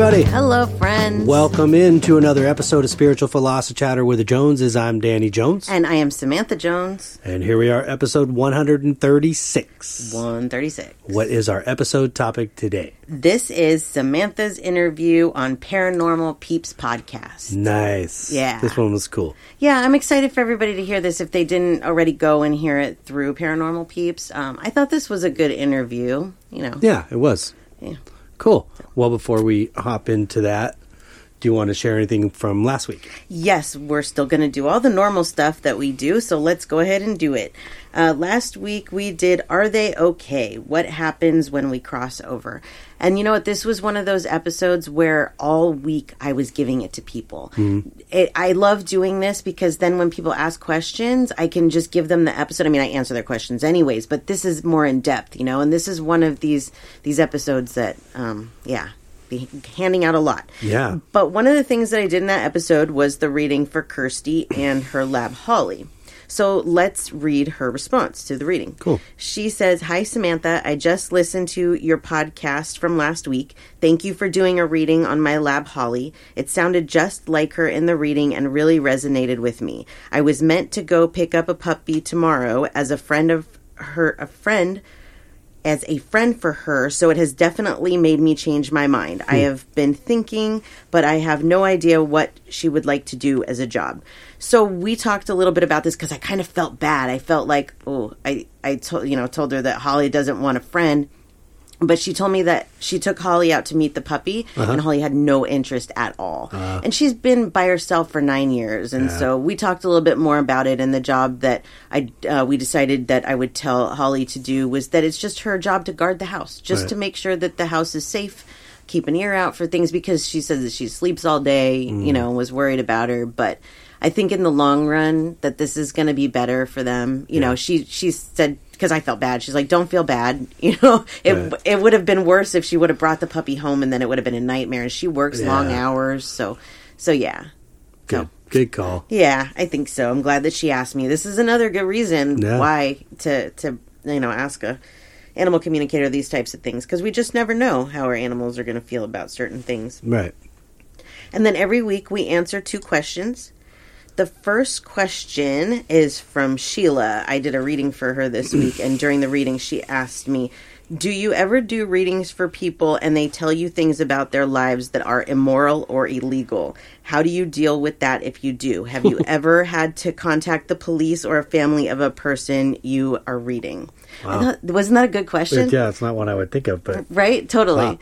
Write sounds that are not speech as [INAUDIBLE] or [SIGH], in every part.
everybody. Hello, friends. Welcome into another episode of Spiritual Philosophy Chatter with the Joneses. I'm Danny Jones. And I am Samantha Jones, And here we are, episode 136. 136. What is our episode topic today? This is Samantha's interview on Paranormal Peeps podcast. Nice. Yeah. This one was cool. Yeah, I'm excited for everybody to hear this if they didn't already go and hear it through Paranormal Peeps. Um, I thought this was a good interview, you know. Yeah, it was. Yeah. Cool. Well, before we hop into that, do you want to share anything from last week? Yes, we're still going to do all the normal stuff that we do, so let's go ahead and do it. Uh, last week we did Are They Okay? What Happens When We Cross Over? And you know what? This was one of those episodes where all week I was giving it to people. It, I love doing this because then when people ask questions, I can just give them the episode. I mean, I answer their questions anyways, but this is more in depth, you know. And this is one of these these episodes that, um, yeah, be handing out a lot. Yeah. But one of the things that I did in that episode was the reading for Kirsty and her lab Holly. So let's read her response to the reading. Cool. She says, Hi, Samantha. I just listened to your podcast from last week. Thank you for doing a reading on my lab Holly. It sounded just like her in the reading and really resonated with me. I was meant to go pick up a puppy tomorrow as a friend of her, a friend as a friend for her, so it has definitely made me change my mind. I hmm. have been thinking, but I have no idea what she would like to do as a job. So we talked a little bit about this because I kind of felt bad. I felt like, oh, I, I told you know told her that Holly doesn't want a friend, but she told me that she took Holly out to meet the puppy, uh-huh. and Holly had no interest at all. Uh-huh. and she's been by herself for nine years, and so we talked a little bit more about it. And the job that I uh, we decided that I would tell Holly to do was that it's just her job to guard the house, just Right. to make sure that the house is safe. Keep an ear out for things because she says that she sleeps all day, mm. you know, and was worried about her, but. I think in the long run that this is going to be better for them. You know, she she said because I felt bad. She's like, "Don't feel bad." [LAUGHS] You know, it Right. it would have been worse if she would have brought the puppy home, and then it would have been a nightmare. And she works long hours, so so yeah, Good. Good call. yeah, I think so. I'm glad that she asked me. This is another good reason Yeah. why to to you know ask a animal communicator these types of things because we just never know how our animals are going to feel about certain things. Right. And then every week we answer two questions. The first question is from Sheila. I did a reading for her this week, and during the reading, she asked me, Do you ever do readings for people and they tell you things about their lives that are immoral or illegal? How do you deal with that if you do? Have you [LAUGHS] ever had to contact the police or a family of a person you are reading? I thought, wasn't that a good question? Yeah, it's not one I would think of, but Right? Totally. Wow.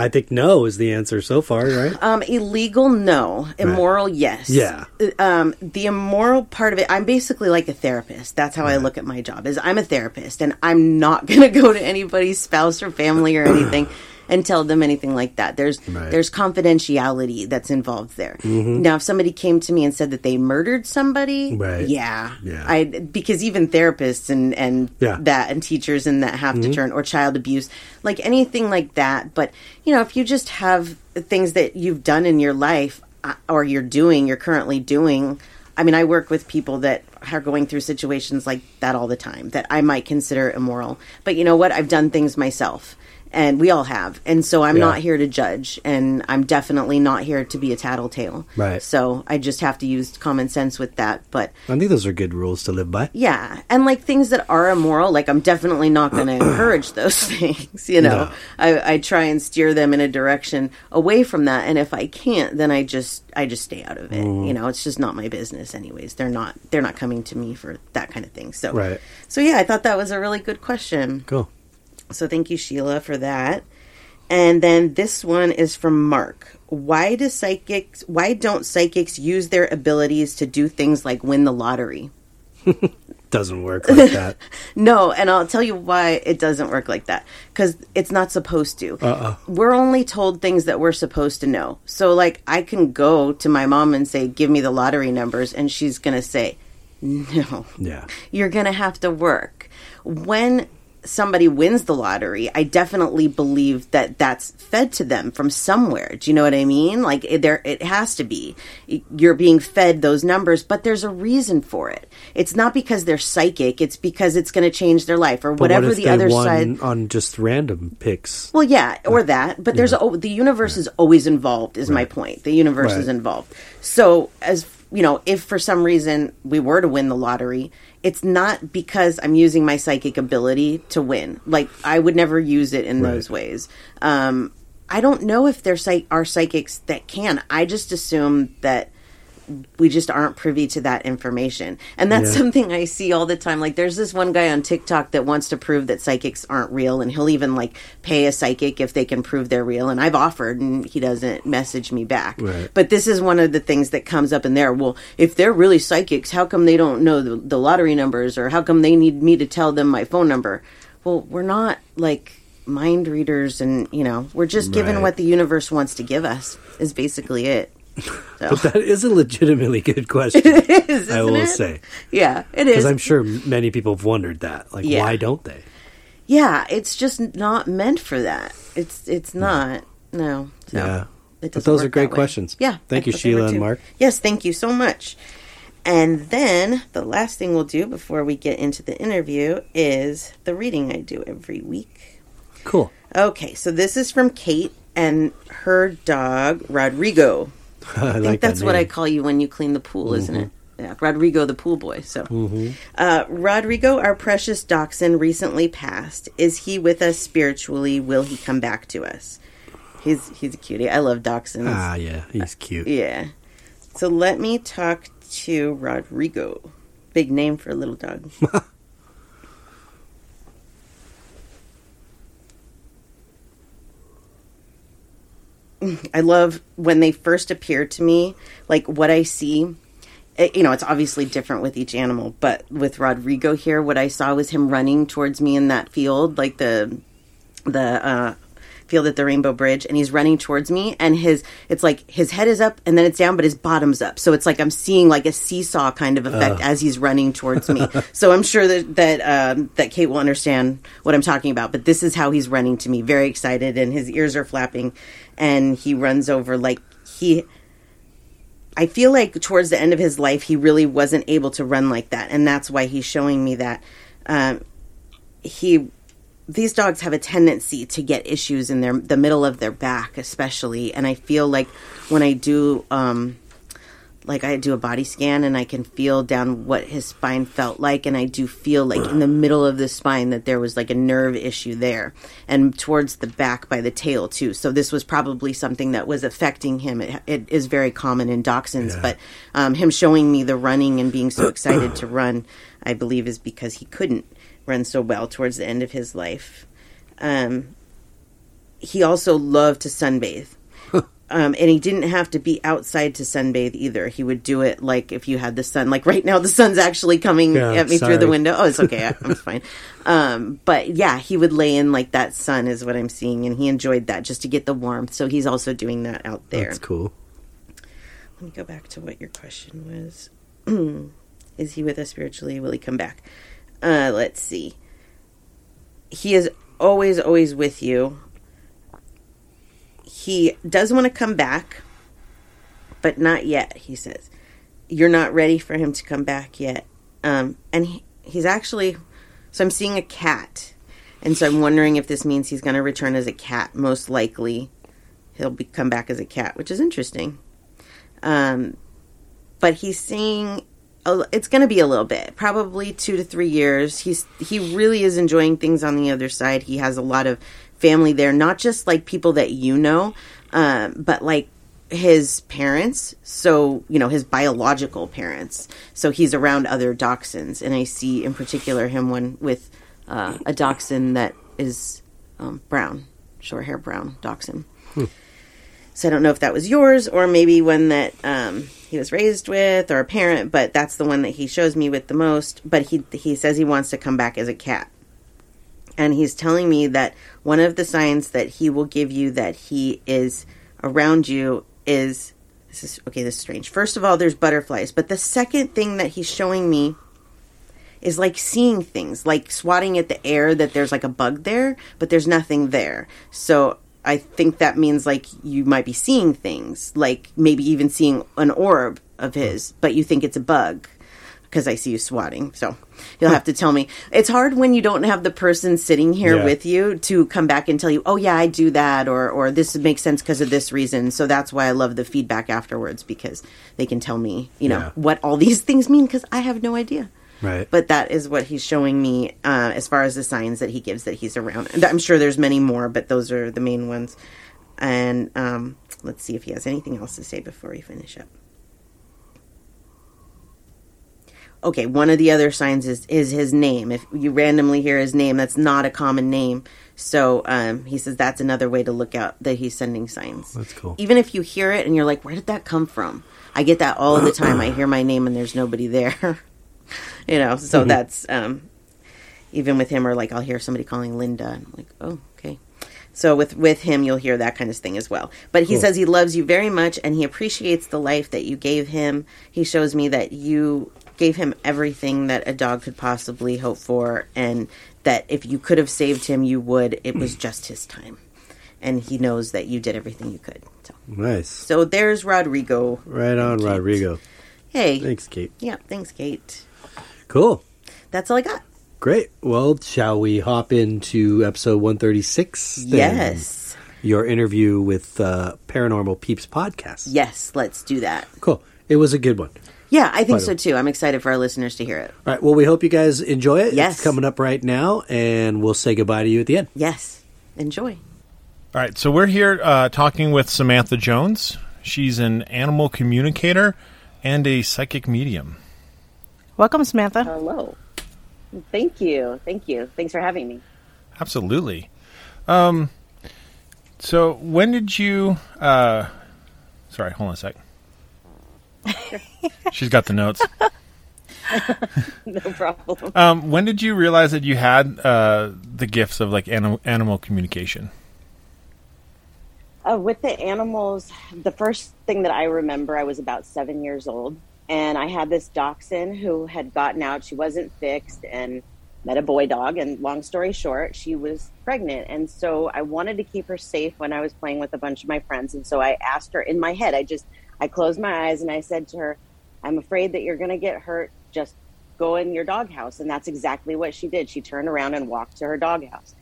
I think no is the answer so far, right? Um, illegal, no. Immoral, yes. Yeah. Um, the immoral part of it, I'm basically like a therapist. That's how I look at my job. Is I'm a therapist, and I'm not [LAUGHS] going to go to anybody's spouse or family or anything [CLEARS THROAT] and tell them anything like that. There's Right. there's confidentiality that's involved there. Mm-hmm. Now, if somebody came to me and said that they murdered somebody, Right. yeah, Yeah. I because even therapists and and Yeah. Mm-hmm. that and teachers and that have to turn or child abuse, like anything like that. But you know, if you just have things that you've done in your life uh, or you're doing, you're currently doing. I mean, I work with people that are going through situations like that all the time that I might consider immoral. But you know what? I've done things myself. And we all have. And so I'm Yeah. not here to judge. And I'm definitely not here to be a tattletale. Right. So I just have to use common sense with that. But I think those are good rules to live by. yeah, and like things that are immoral, like I'm definitely not going to [CLEARS THROAT] encourage those [LAUGHS] things. You know, No. I, I try and steer them in a direction away from that, and if I can't, then I just I just stay out of it. Mm. You know, it's just not my business, anyways. They're not they're not coming to me for that kind of thing. So Right. So yeah, I thought that was a really good question. Cool. So thank you, Sheila, for that. And then this one is from Mark. Why do psychics? Why don't psychics use their abilities to do things like win the lottery? [LAUGHS] doesn't work like that. [LAUGHS] No, and I'll tell you why it doesn't work like that. Because it's not supposed to. Uh-uh. We're only told things that we're supposed to know. So, like, I can go to my mom and say, Give me the lottery numbers, and she's going to say, No. Yeah. You're going to have to work. When somebody wins the lottery, I definitely believe that that's fed to them from somewhere. Do you know what I mean? Like it, there, it has to be. You're being fed those numbers, but there's a reason for it. It's not because they're psychic. It's because it's going to change their life or But whatever what the other side. on just random picks? Well, yeah, or that. But there's a, oh, the universe is always involved. Is my point. The universe is involved. So as you know, if for some reason we were to win the lottery, it's not because I'm using my psychic ability to win. Like I would never use it in Right. those ways. Um, I don't know if there are psychics that can. I just assume that we just aren't privy to that information. And that's Yeah. something I see all the time. Like there's this one guy on TikTok that wants to prove that psychics aren't real and he'll even like pay a psychic if they can prove they're real and I've offered and he doesn't message me back. Right. But this is one of the things that comes up in there. Well, if they're really psychics, how come they don't know the, the lottery numbers or how come they need me to tell them my phone number? Well, we're not like mind readers and, you know, we're just given Right. what the universe wants to give us is basically it. But that is a legitimately good question. [LAUGHS] is, I will it? say. Yeah, it is. Because. I'm sure many people have wondered that. Like, Yeah. why don't they? yeah, it's just not meant for that. It's it's hmm. not. No. So Yeah. it But those are great questions. Yeah. Thank you, thought they were Sheila and. Mark. Yes, thank you so much. And then the last thing we'll do before we get into the interview is the reading I do every week. Cool. Okay, so this is from Kate and her dog Rodrigo. I, [LAUGHS] I think like that's that what I call you when you clean the pool, isn't it? Yeah, Rodrigo the pool boy. So, Mm-hmm. uh, Rodrigo, our precious dachshund, recently passed. Is he with us spiritually? Will he come back to us? He's he's a cutie. I love dachshunds. Ah, yeah, he's cute. Yeah. So let me talk to Rodrigo. Big name for a little dog. [LAUGHS] I love when they first appear to me, like what I see. It, you know, it's obviously different with each animal, but with Rodrigo here, what I saw was him running towards me in that field, like the the uh, field at the Rainbow Bridge, and he's running towards me, and his it's like his head is up and then it's down, but his bottom's up, so it's like I'm seeing like a seesaw kind of effect as he's running towards me. [LAUGHS] so I'm sure that that um, that Kate will understand what I'm talking about. But this is how he's running to me, very excited, and his ears are flapping, and he runs over like he. I feel like towards the end of his life, he really wasn't able to run like that, and that's why he's showing me that. Um, he these dogs have a tendency to get issues in their the middle of their back especially and i feel like when i do um like i do a body scan and i can feel down what his spine felt like and i do feel like in the middle of the spine that there was like a nerve issue there and towards the back by the tail too so this was probably something that was affecting him it, it is very common in dachshunds Yeah. but um, him showing me the running and being so excited to run i believe is because he couldn't run so well towards the end of his life. Um, he also loved to sunbathe. Um, and he didn't have to be outside to sunbathe either. He would do it like if you had the sun. Like right now, the sun's actually coming Yeah, at me through the window. Oh, it's okay. I- [LAUGHS] I'm fine. Um, but yeah, he would lay in like that sun is what I'm seeing, and he enjoyed that just to get the warmth. So he's also doing that out there. That's cool. Let me go back to what your question was. [CLEARS THROAT] is he with us spiritually? Will he come back? Uh, let's see. He is always, always with you. He does want to come back, but not yet, he says. You're not ready for him to come back yet. Um, and he, he's actually. So I'm seeing a cat. And so I'm wondering if this means he's going to return as a cat. Most likely, he'll be, come back as a cat, which is interesting. Um, but he's seeing it's going to be a little bit, probably two to three years. He's he really is enjoying things on the other side. He has a lot of family there, not just like people that you know, um, but like his parents. So you know his biological parents. So he's around other dachshunds, and I see in particular him one with uh, a dachshund that is um, brown, short hair brown dachshund. So I don't know if that was yours or maybe one that um, he was raised with or a parent, but that's the one that he shows me with the most. But he he says he wants to come back as a cat. And he's telling me that one of the signs that he will give you that he is around you is this is okay, this is strange. First of all, there's butterflies, but the second thing that he's showing me is like seeing things, like swatting at the air that there's like a bug there, but there's nothing there. So I think that means like you might be seeing things, like maybe even seeing an orb of his, but you think it's a bug because I see you swatting. So you'll have to tell me. It's hard when you don't have the person sitting here Yeah. with you to come back and tell you, "Oh yeah, I do that," or or this makes sense because of this reason. So that's why I love the feedback afterwards because they can tell me, you know, Yeah. what all these [LAUGHS] things mean because I have no idea. Right. But that is what he's showing me uh, as far as the signs that he gives that he's around. And I'm sure there's many more, but those are the main ones. And um, let's see if he has anything else to say before we finish up. Okay, one of the other signs is is his name. If you randomly hear his name, that's not a common name. So um, he says that's another way to look out that he's sending signs. That's cool. Even if you hear it and you're like, "Where did that come from?" I get that all the time. I hear my name and there's nobody there. [LAUGHS] you know, so that's um, even with him, or like I'll hear somebody calling Linda, and I'm like, "Oh, okay." So with with him, you'll hear that kind of thing as well. But he Cool. says he loves you very much, and he appreciates the life that you gave him. He shows me that you gave him everything that a dog could possibly hope for, and that if you could have saved him, you would. It was just his time, and he knows that you did everything you could. So, Nice. so there's Rodrigo. Right on, Kate. Rodrigo. Hey, Thanks, Kate. yeah, thanks, Kate. Cool. That's all I got. Great. Well, shall we hop into episode 136? then? Yes, Your interview with uh, Paranormal Peeps podcast. yes, let's do that. Cool. It was a good one. Yeah, I think so too. I'm excited for our listeners to hear it. All right. Well, we hope you guys enjoy it. Yes. It's coming up right now, and we'll say goodbye to you at the end. Yes, enjoy. All right, so we're here uh, talking with Samantha Jones. She's an animal communicator and a psychic medium. Welcome, Samantha. Hello. Thank you. Thank you. Thanks for having me. Absolutely. Um, so when did you? Uh, sorry, hold on a sec. She's got the notes. [LAUGHS] No problem. Um, when did you realize that you had uh, the gifts of like anim- animal communication? Uh, with the animals, the first thing that I remember, I was about seven years old, and I had this dachshund who had gotten out. She wasn't fixed and met a boy dog. And long story short, she was pregnant. And so I wanted to keep her safe when I was playing with a bunch of my friends. And so I asked her in my head, I just, I closed my eyes and I said to her, I'm afraid that you're going to get hurt. Just go in your doghouse. And that's exactly what she did. She turned around and walked to her doghouse.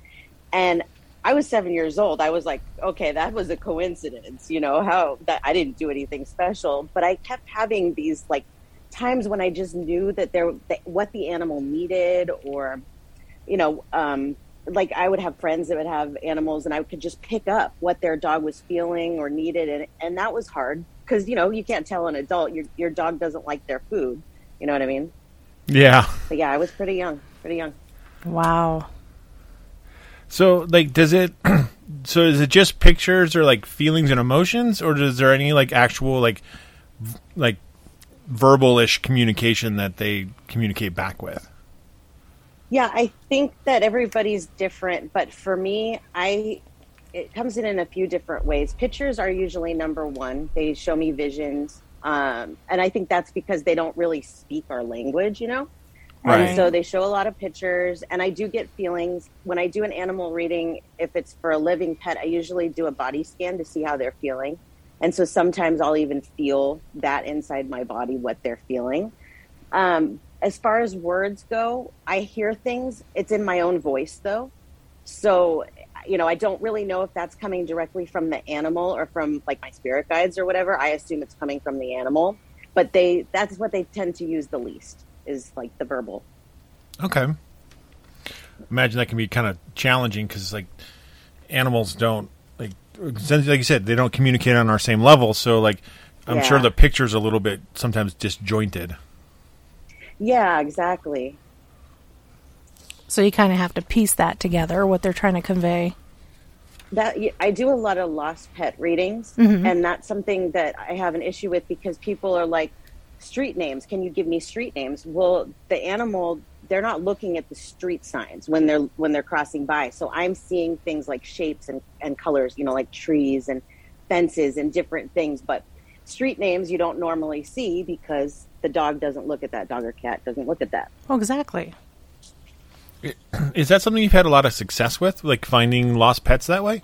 And I was seven years old. I was like, okay, that was a coincidence, you know, how that I didn't do anything special. But I kept having these like times when I just knew that there, that what the animal needed, or, you know, um, like I would have friends that would have animals and I could just pick up what their dog was feeling or needed. And, and that was hard because, you know, you can't tell an adult your, your dog doesn't like their food. You know what I mean? Yeah. But yeah, I was pretty young, pretty young. Wow. So, like, does it? [CLEARS THROAT] so, is it just pictures or like feelings and emotions, or is there any like actual like, v- like, verbal-ish communication that they communicate back with? Yeah, I think that everybody's different, but for me, I it comes in in a few different ways. Pictures are usually number one. They show me visions, um, and I think that's because they don't really speak our language, you know. Right. And so they show a lot of pictures, and I do get feelings when I do an animal reading. If it's for a living pet, I usually do a body scan to see how they're feeling, and so sometimes I'll even feel that inside my body what they're feeling. Um, as far as words go, I hear things. It's in my own voice, though. So, you know, I don't really know if that's coming directly from the animal or from like my spirit guides or whatever. I assume it's coming from the animal, but they that's what they tend to use the least is like the verbal. Okay. Imagine that can be kind of challenging because like animals don't like like you said they don't communicate on our same level. So like I'm sure the picture's a little bit sometimes disjointed. Yeah, exactly. So you kind of have to piece that together, what they're trying to convey. that I do a lot of lost pet readings, Mm-hmm. and that's something that I have an issue with because people are like, street names. Can you give me street names? Well, the animal they're not looking at the street signs when they're when they're crossing by. So I'm seeing things like shapes and, and colors, you know, like trees and fences and different things. But street names you don't normally see because the dog doesn't look at that. Dog or cat doesn't look at that. Oh, exactly. Is that something you've had a lot of success with, like finding lost pets that way?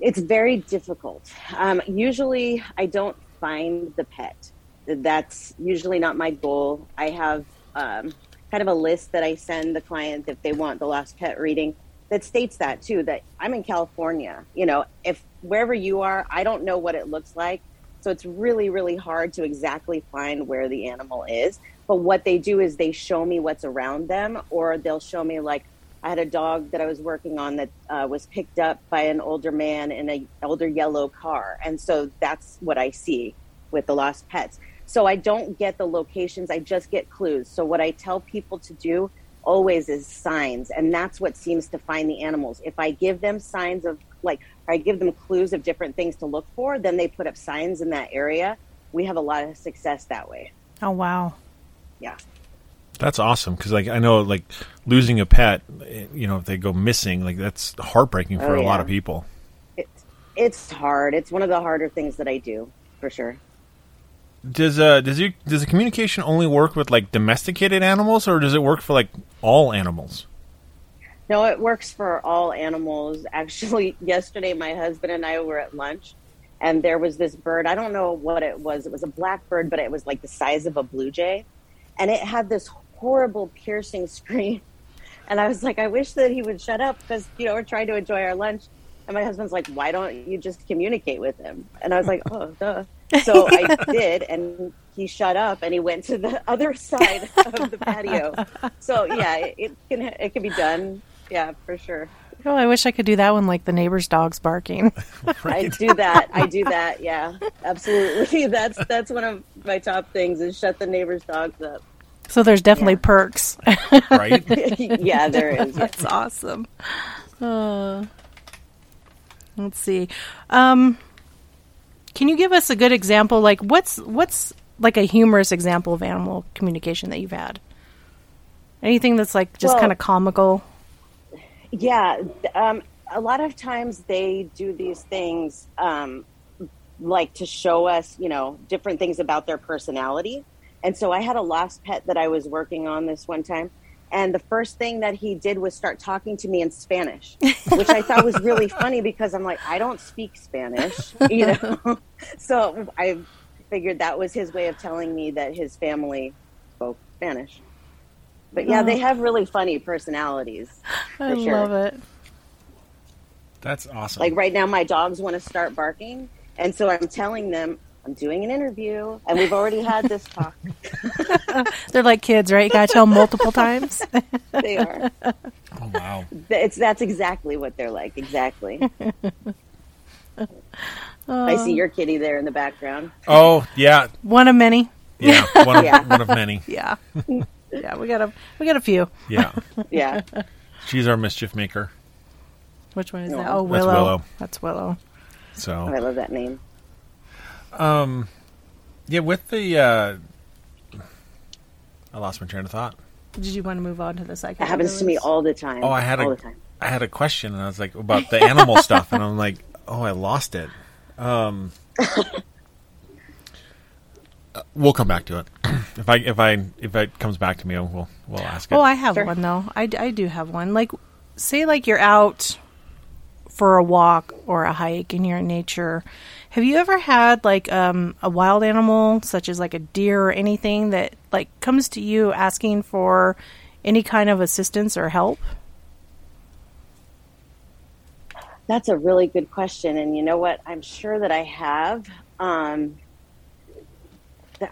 It's very difficult. Um, usually, I don't find the pet. That's usually not my goal. I have um, kind of a list that I send the client if they want the lost pet reading that states that too. That I'm in California. You know, if wherever you are, I don't know what it looks like. So it's really, really hard to exactly find where the animal is. But what they do is they show me what's around them, or they'll show me like I had a dog that I was working on that uh, was picked up by an older man in an older yellow car, and so that's what I see with the lost pets. So I don't get the locations; I just get clues. So what I tell people to do always is signs, and that's what seems to find the animals. If I give them signs of like, or I give them clues of different things to look for, then they put up signs in that area. We have a lot of success that way. Oh, wow. Yeah. That's awesome because, like, I know, like, losing a pet, you know, if they go missing, like, that's heartbreaking for Oh, a lot of people. It's it's hard. It's one of the harder things that I do for sure. Does uh does you does the communication only work with like domesticated animals, or does it work for like all animals? No, it works for all animals. [LAUGHS] Actually, yesterday my husband and I were at lunch and there was this bird. I don't know what it was. It was a black bird, but it was like the size of a blue jay. And it had this horrible piercing scream. [LAUGHS] And I was like, I wish that he would shut up because, you know, we're trying to enjoy our lunch. And my husband's like, why don't you just communicate with him? And I was like, oh, duh. So [LAUGHS] I did. And he shut up and he went to the [LAUGHS] other side of the patio. So yeah, it, it can, it can be done. Yeah, for sure. Oh, I wish I could do that one like the neighbor's dog's barking. [LAUGHS] [LAUGHS] I do that. I do that. Yeah, absolutely. [LAUGHS] That's that's one of my top things is shut the neighbor's dogs up. So there's definitely Yeah. perks. Right? yeah, there is. That's awesome. Uh, let's see. Um, can you give us a good example? Like, what's what's like a humorous example of animal communication that you've had? Anything that's like just Well- kind of comical? Yeah, um, a lot of times they do these things um, like to show us, you know, different things about their personality. And so I had a lost pet that I was working on this one time. And the first thing that he did was start talking to me in Spanish, which I thought was really [LAUGHS] funny because I'm like, I don't speak Spanish, you know? [LAUGHS] so I figured that was his way of telling me that his family spoke Spanish. But yeah, they oh. have really funny personalities. I sure. love it. That's awesome. Like right now, my dogs want to start barking, and so I'm telling them I'm doing an interview, and we've already had this talk. [LAUGHS] They're like kids, right? You gotta tell 'em multiple times. [LAUGHS] They are. oh wow. It's that's exactly what they're like. Exactly. [LAUGHS] I see um, your kitty there in the background. Oh yeah, one of many. yeah. One of Yeah. one of many. Yeah, yeah. We got a we got a few. Yeah. [LAUGHS] Yeah, She's our mischief maker. Which one is No. that? Oh, That's Willow. Willow. That's Willow. So Oh, I love that name. Um, yeah, with the uh, I lost my train of thought. Did you want to move on to the second? That happens to me all the time. Oh, I had all a the time. I had a question, and I was like about the animal stuff, and I'm like, oh, I lost it. Um, [LAUGHS] uh, we'll come back to it [CLEARS THROAT] if I if I if it comes back to me, we'll we'll ask it. Oh, I have Sure. one though. I, I do have one. Like, say, like you're out for a walk or a hike and you're in nature. Have you ever had like um, a wild animal, such as like a deer or anything, that like comes to you asking for any kind of assistance or help? That's a really good question, and you know what? I'm sure that I have. Um, th-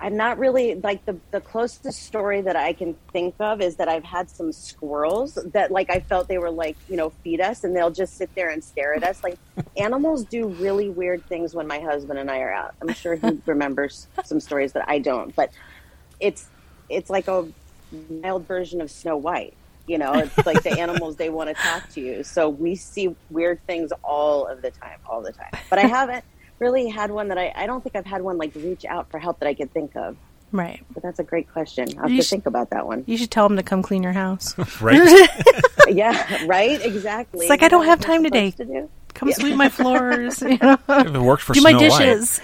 I'm not really like the the closest story that I can think of is that I've had some squirrels that like I felt they were like you know feed us, and they'll just sit there and stare at us. Like animals do really weird things when my husband and I are out. I'm sure he [LAUGHS] remembers some stories that I don't, but it's it's like a mild version of Snow White. You know, it's like the animals they want to talk to you. So we see weird things all of the time, all the time. But I haven't really had one that I I don't think I've had one like reach out for help that I could think of. Right. But that's a great question. I'll have You to sh- think about that one. You should tell them to come clean your house. [LAUGHS] right? [LAUGHS] yeah, right? Exactly. It's like, I don't have time today. to do? Come sweep my floors. You know, [LAUGHS] if it works for do Snow my White. dishes.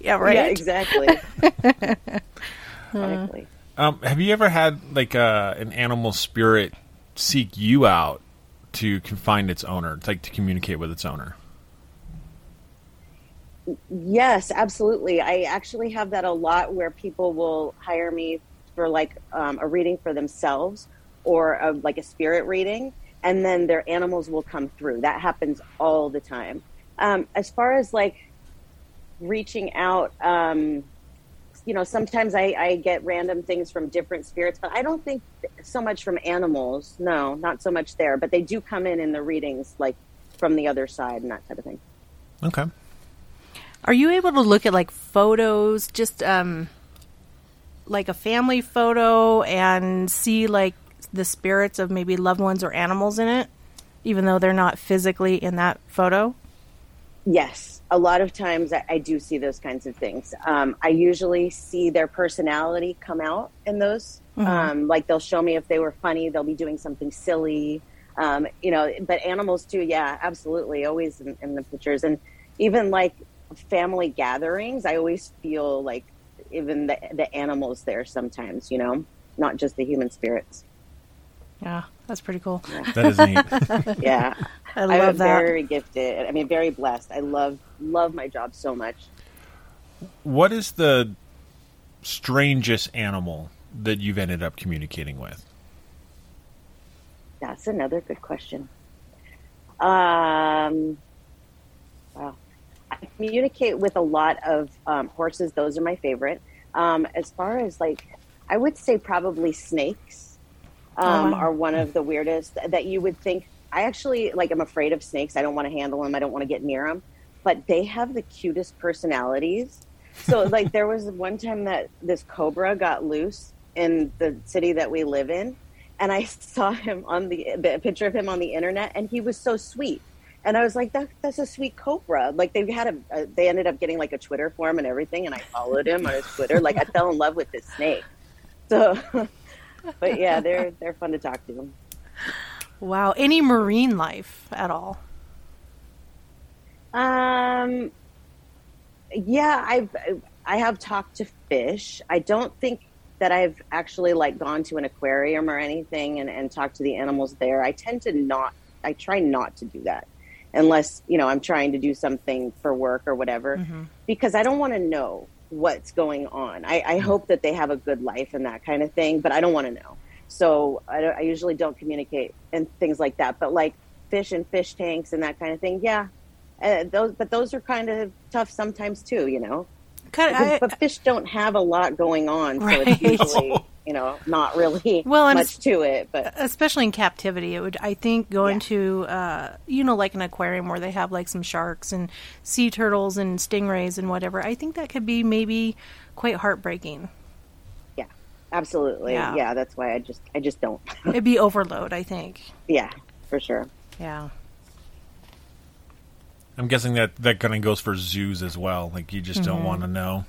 yeah, right. Yeah, exactly. exactly. Um, have you ever had like uh, an animal spirit seek you out to con- find its owner, like to communicate with its owner? Yes, absolutely. I actually have that a lot where people will hire me for like um, a reading for themselves or a, like a spirit reading, and then their animals will come through. That happens all the time. Um, as far as like reaching out, um, you know, sometimes I, I get random things from different spirits, but I don't think so much from animals. No, not so much there, but they do come in in the readings, like from the other side and that type of thing. Okay. Are you able to look at like photos, just um, like a family photo, and see like the spirits of maybe loved ones or animals in it, even though they're not physically in that photo? Yes, a lot of times I, I do see those kinds of things. Um, I usually see their personality come out in those. Um, like they'll show me if they were funny, they'll be doing something silly. Um, you know, but animals too, yeah, absolutely, always in, in the pictures, and even like family gatherings, I always feel like even the the animals there sometimes. You know, not just the human spirits. Yeah, that's pretty cool. That is neat. [LAUGHS] Yeah, [LAUGHS] I love I'm that. very gifted. I mean, very blessed. I love love my job so much. what is the strangest animal that you've ended up communicating with? That's another good question. Um, wow. I communicate with a lot of um, horses. Those are my favorite. Um, as far as like, I would say probably snakes um, Oh, wow. are one of the weirdest that you would think. I actually like. I'm afraid of snakes. I don't want to handle them. I don't want to get near them. But they have the cutest personalities. So [LAUGHS] like, there was one time that this cobra got loose in the city that we live in, and I [LAUGHS] saw him on the, the picture of him on the internet, and he was so sweet. And I was like, that, "That's a sweet cobra." Like they had a, a, they ended up getting like a Twitter form and everything, and I followed him on his Twitter. Like I fell in love with this snake. So, [LAUGHS] but yeah, they're they're fun to talk to. Wow. Any marine life at all? Um, yeah, I've I have talked to fish. I don't think that I've actually like gone to an aquarium or anything and, and talked to the animals there. I tend to not. I try not to do that unless you know I'm trying to do something for work or whatever, because I don't want to know what's going on. I, I hope that they have a good life and that kind of thing, but I don't want to know. So I, I usually don't communicate and things like that. But like fish and fish tanks and that kind of thing, yeah. Uh, those, but those are kind of tough sometimes too, you know. Kind But, of, but fish don't have a lot going on, so Right. it's usually you know not really Well, and much to it. But especially in captivity, it would. I think going Yeah. to, uh, you know, like an aquarium where they have like some sharks and sea turtles and stingrays and whatever. I think that could be maybe quite heartbreaking. yeah, absolutely, Yeah. yeah. That's why I just I just don't. [LAUGHS] It'd be overload. I think. yeah, for sure. Yeah. I'm guessing that that kind of goes for zoos as well. Like you just don't want to know.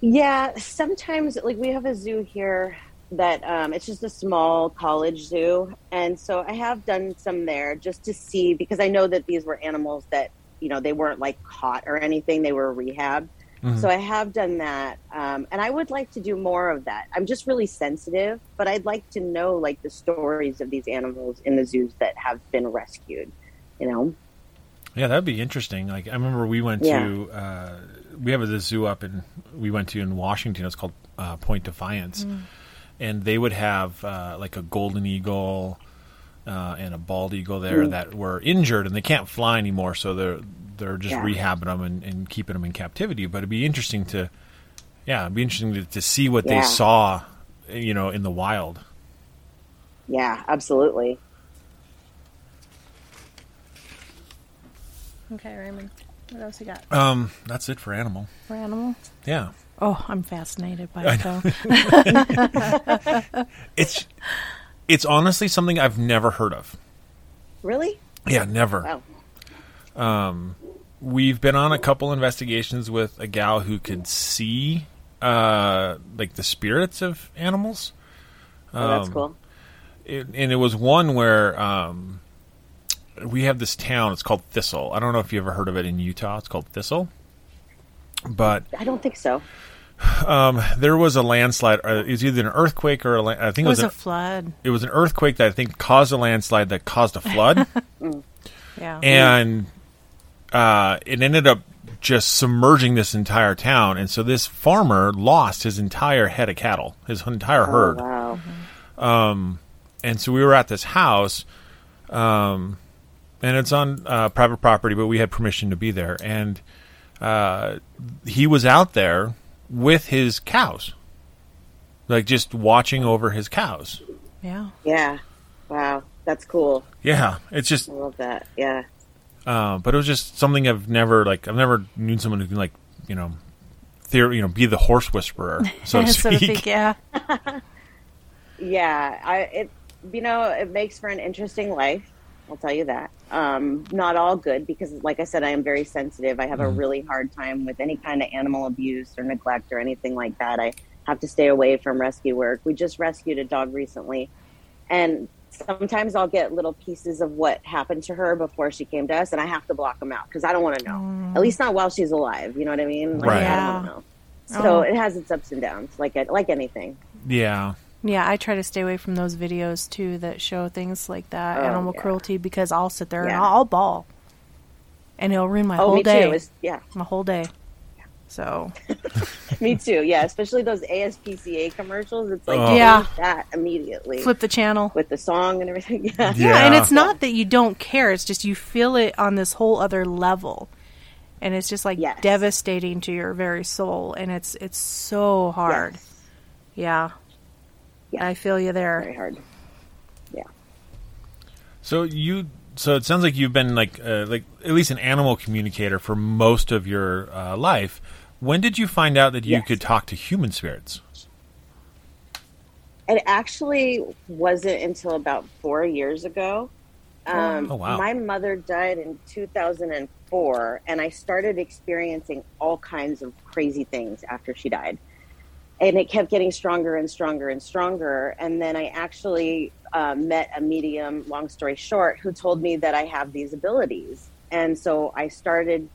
Yeah, sometimes like we have a zoo here that um, it's just a small college zoo, and so I have done some there just to see because I know that these were animals that you know they weren't like caught or anything; they were rehabbed. So I have done that, um, and I would like to do more of that. I'm just really sensitive, but I'd like to know like the stories of these animals in the zoos that have been rescued. You know, Yeah, that'd be interesting. Like I remember we went Yeah. to uh, we have a zoo up in we went to in Washington. It's called uh, Point Defiance, and they would have uh, like a golden eagle uh, and a bald eagle there that were injured and they can't fly anymore. So they're they're just Yeah. rehabbing them and, and keeping them in captivity. But it'd be interesting to yeah, it'd be interesting to, to see what Yeah. they saw, you know, in the wild. yeah, absolutely. Okay, Raymond. What else you got Um, that's it for animal. for animal? Yeah, Oh, I'm fascinated by it though. [LAUGHS] it's It's honestly something I've never heard of. Really? Yeah, never. Wow. We've been on a couple investigations with a gal who could see uh like the spirits of animals. Oh, that's Um, cool. it, and it was one where um, we have this town. It's called Thistle. I don't know if you ever heard of it in Utah. It's called Thistle. But I don't think so. um, there was a landslide. Uh, it was either an earthquake or a la- I think It it was, was a an, flood. it was an earthquake that I think caused a landslide that caused a flood, [LAUGHS] Yeah. and uh, it ended up just submerging this entire town. And so this farmer lost his entire head of cattle, his entire herd. Oh, wow. and so we were at this house, um, and it's on uh, private property, but we had permission to be there, and uh, he was out there with his cows, like just watching over his cows. yeah. Yeah. Wow. That's cool. Yeah, it's just, I love that. Yeah. uh, but it was just something I've never like. I've never known someone who can like, you know, theory, you know, be the horse whisperer, so [LAUGHS] to so to speak. speak, yeah. [LAUGHS] Yeah. I it you know, it makes for an interesting life. I'll tell you that. Um, not all good because, like I said, I am very sensitive. I have a really hard time with any kind of animal abuse or neglect or anything like that. I have to stay away from rescue work. We just rescued a dog recently, and sometimes I'll get little pieces of what happened to her before she came to us, and I have to block them out because I don't want to know. At least not while she's alive. You know what I mean? Like, Right. I don't Yeah. want to know. So Oh. it has its ups and downs, like like anything. Yeah, Yeah, I try to stay away from those videos too that show things like that, Oh, animal yeah. cruelty, because I'll sit there and Yeah. I'll, I'll bawl, and it'll ruin my Oh, whole me day. too. It's, yeah. my whole day. So [LAUGHS] Me too. Yeah, especially those ASPCA commercials. It's like Oh. Yeah. that immediately flip the channel. with the song and everything. [LAUGHS] Yeah. Yeah, and it's not that you don't care; it's just you feel it on this whole other level, and it's just like Yes. devastating to your very soul, and it's it's so hard. Yes. Yeah, Yeah. I feel you there. Very hard. Yeah. So you, so it sounds like you've been like, uh, like at least an animal communicator for most of your uh, life. When did you find out that you Yes. could talk to human spirits? It actually wasn't until about four years ago. Um, Oh, wow. My mother died in 2004, and I started experiencing all kinds of crazy things after she died. And it kept getting stronger and stronger and stronger. And then I actually uh, met a medium, long story short, who told me that I have these abilities. And so I started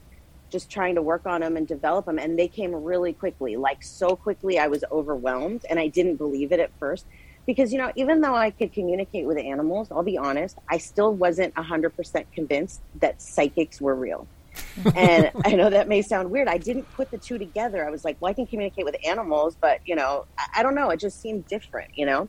just trying to work on them and develop them. And they came really quickly, like so quickly, I was overwhelmed and I didn't believe it at first. Because, you know, even though I could communicate with animals, I'll be honest, I still wasn't 100% convinced that psychics were real. And [LAUGHS] I know that may sound weird. I didn't put the two together. I was like, well, I can communicate with animals, but, you know, I, I don't know. It just seemed different, you know?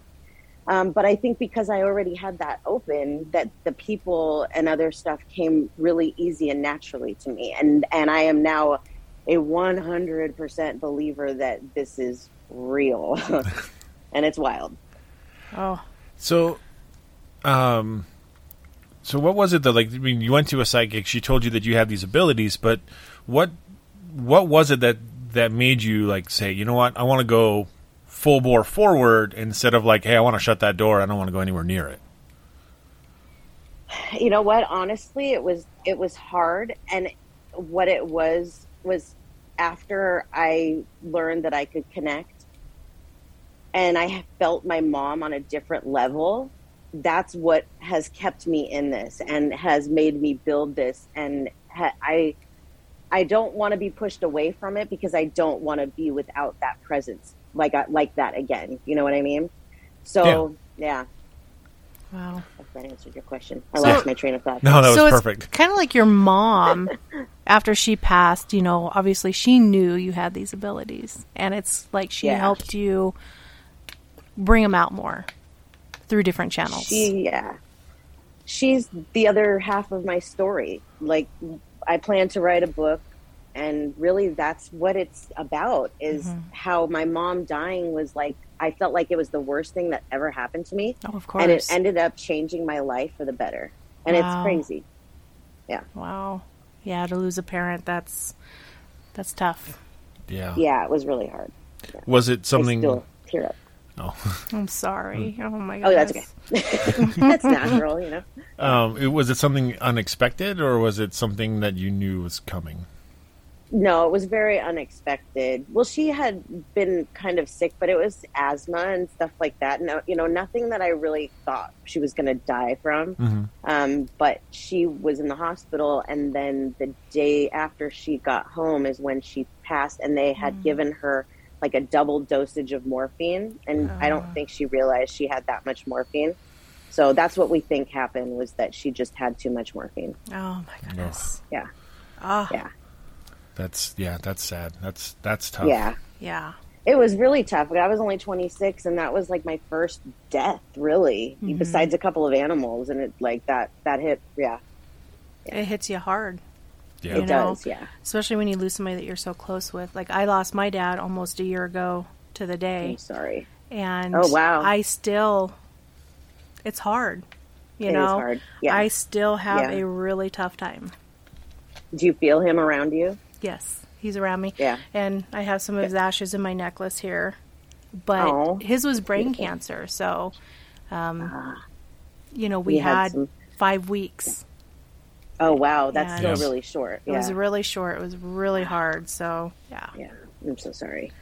Um, but I think because I already had that open, that the people and other stuff came really easy and naturally to me, and and I am now a one hundred percent believer that this is real, [LAUGHS] and it's wild. Oh, So, um, so what was it that like? I mean, you went to a psychic. She told you that you had these abilities, but what what was it that that made you like say, you know what, I want to go full bore forward instead of like, hey, I want to shut that door. I don't want to go anywhere near it. you know what honestly it was it was hard and what it was was after i learned that i could connect and i felt my mom on a different level that's what has kept me in this and has made me build this and ha- i i don't want to be pushed away from it because i don't want to be without that presence like I, like that again you know what i mean so yeah, wow. if that answered your question i So- lost my train of thought No, that was so perfect. kind of like your mom. [LAUGHS] after she passed, you know, obviously she knew you had these abilities, and it's like she Yeah. helped you bring them out more through different channels. She, yeah, she's the other half of my story. Like, I plan to write a book, and really, that's what it's about. Is mm-hmm. how my mom dying was like. I felt like it was the worst thing that ever happened to me, oh, of course. and it ended up changing my life for the better. And Wow. it's crazy. Yeah. Wow. Yeah, to lose a parent, that's that's tough. Yeah. Yeah, it was really hard. Was it I something? still tear up. Oh, [LAUGHS] I'm sorry. Oh my god. Oh, that's okay. [LAUGHS] that's natural, you know. [LAUGHS] um, it, was it something unexpected, or was it something that you knew was coming? No, it was very unexpected. Well, she had been kind of sick, but it was asthma and stuff like that. No, you know, nothing that I really thought she was going to die from. Mhm. Um, but she was in the hospital, and then the day after she got home is when she passed, and they had given her like a double dosage of morphine, and I don't ah. think she realized she had that much morphine. So that's what we think happened was that she just had too much morphine. Oh my goodness. Yeah, oh. yeah, That's yeah, that's sad. That's that's tough. yeah. yeah. It was really tough. I was only 26, and that was like my first death, really, mm-hmm. besides a couple of animals, and it like that that hit. Yeah, It hits you hard, yeah. it You know, does. Yeah, especially when you lose somebody that you're so close with. Like I lost my dad almost a year ago to the day, I'm sorry. and Oh, wow. I still, it's hard. You It is know, hard. Yeah. I still have Yeah. a really tough time. Do you feel him around you? Yes, he's around me. Yeah. And I have some of his ashes in my necklace here. But Oh, his was brain beautiful. cancer, so um, you know, we You had had, some- five weeks. Oh wow, that's Yeah. still Yes. really short. It was really short. It was really hard. So yeah, yeah. I'm so sorry.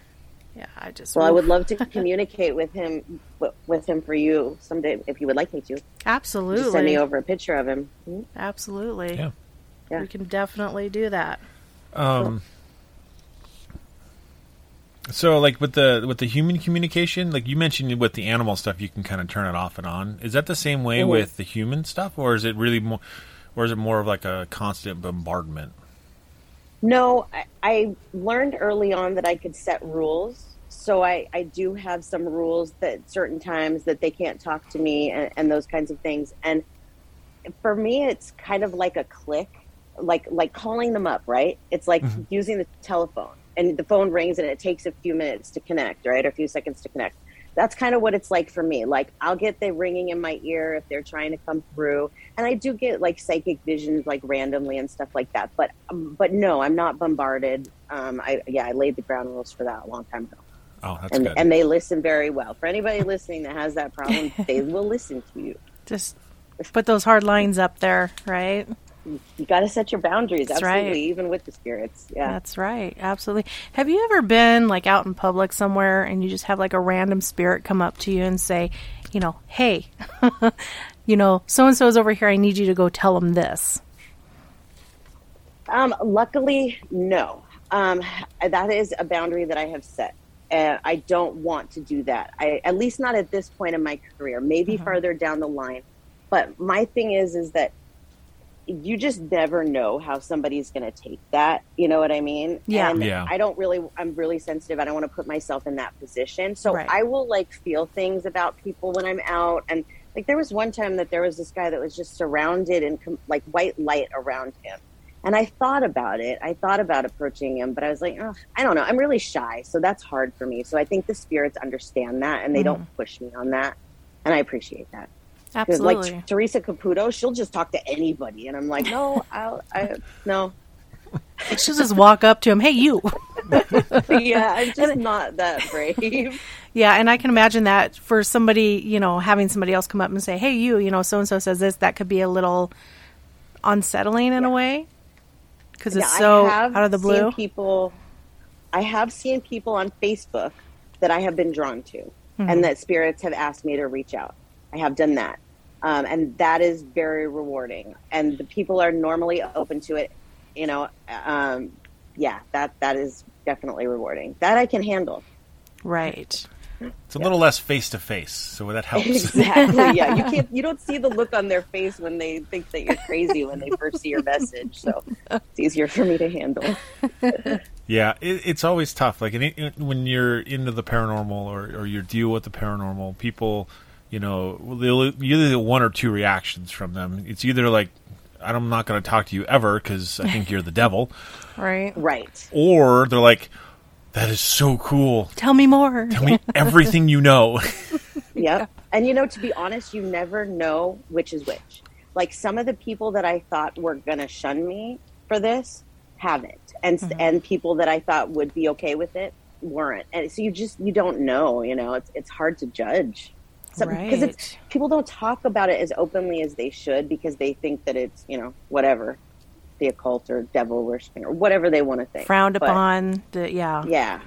yeah. I just Well, I would love to [LAUGHS] communicate with him with him for you someday if you would like me to. absolutely Just send me over a picture of him. Mhm. Absolutely. Yeah. Yeah. We can definitely do that. Um. So, like with the with the human communication, like you mentioned with the animal stuff, you can kind of turn it off and on. Is that the same way Mhm. with the human stuff, or is it really more, or is it more of like a constant bombardment? No, I, I learned early on that I could set rules. So I, I do have some rules that certain times that they can't talk to me and, and those kinds of things. And for me, it's kind of like a click, like like calling them up, right? It's like mm-hmm. using the telephone, and the phone rings, and it takes a few minutes to connect, right, or a few seconds to connect. That's kind of what it's like for me. Like I'll get the ringing in my ear if they're trying to come through, and I do get like psychic visions, like randomly and stuff like that. But um, but no, I'm not bombarded. Um, I yeah, I laid the ground rules for that a long time ago, Oh, that's and good. and they listen very well. For anybody listening that has that problem, [LAUGHS] they will listen to you. Just put those hard lines up there, right? You got to set your boundaries, That's absolutely, right. even with the spirits. Yeah. That's right. Absolutely. Have you ever been like out in public somewhere and you just have like a random spirit come up to you and say, you know, hey, [LAUGHS] you know, so and so is over here. I need you to go tell them this. Um, luckily, no. Um, that is a boundary that I have set. and I don't want to do that. I, at least not at this point in my career. Maybe further down the line. But my thing is, is that you just never know how somebody's going to take that. You know what I mean? Yeah. And Yeah. I don't really. I'm really sensitive. I don't want to put myself in that position. So Right. I will like feel things about people when I'm out. And like there was one time that there was this guy that was just surrounded in com- like white light around him. And I thought about it. I thought about approaching him, but I was like, oh, I don't know. I'm really shy, so that's hard for me. So I think the spirits understand that, and they don't mm. push me on that, and I appreciate that. 'Cause, Absolutely. Like Teresa Caputo, she'll just talk to anybody, and I'm like, no, [LAUGHS] I'll, I no, She'll just walk up to him, hey, you. [LAUGHS] yeah, I'm just not that brave. Yeah, and I can imagine that for somebody, you know, having somebody else come up and say, "Hey, you, you know, so and so says this," that could be a little unsettling in a way because it's Yeah, so out of the blue. People, I have seen people on Facebook that I have been drawn to, Hmm. and that spirits have asked me to reach out. I have done that, um, and that is very rewarding. And the people are normally open to it. You know, um, yeah, that that is definitely rewarding. That I can handle. Right. It's a little less face to face, so that helps. [LAUGHS] Exactly. Yeah, you can't. You don't see the look on their face when they think that you're crazy when they first see your message. So it's easier for me to handle. Yeah, it, it's always tough. Like in, in, when you're into the paranormal or, or you deal with the paranormal, people, you know, either get one or two reactions from them. It's either like, I'm not going to talk to you ever because I think you're the devil, [LAUGHS] Right. Right. or they're like, that is so cool. Tell me more. Tell me [LAUGHS] everything you know. [LAUGHS] Yep. And you know, to be honest, you never know which is which. Like some of the people that I thought were gonna shun me for this haven't, and mm-hmm. and people that I thought would be okay with it weren't, and so you just you don't know. You know, it's it's hard to judge because it's Right. people don't talk about it as openly as they should because they think that it's you know whatever the occult or devil worshipping or whatever they want to think Frowned But, upon. The, yeah. Yeah,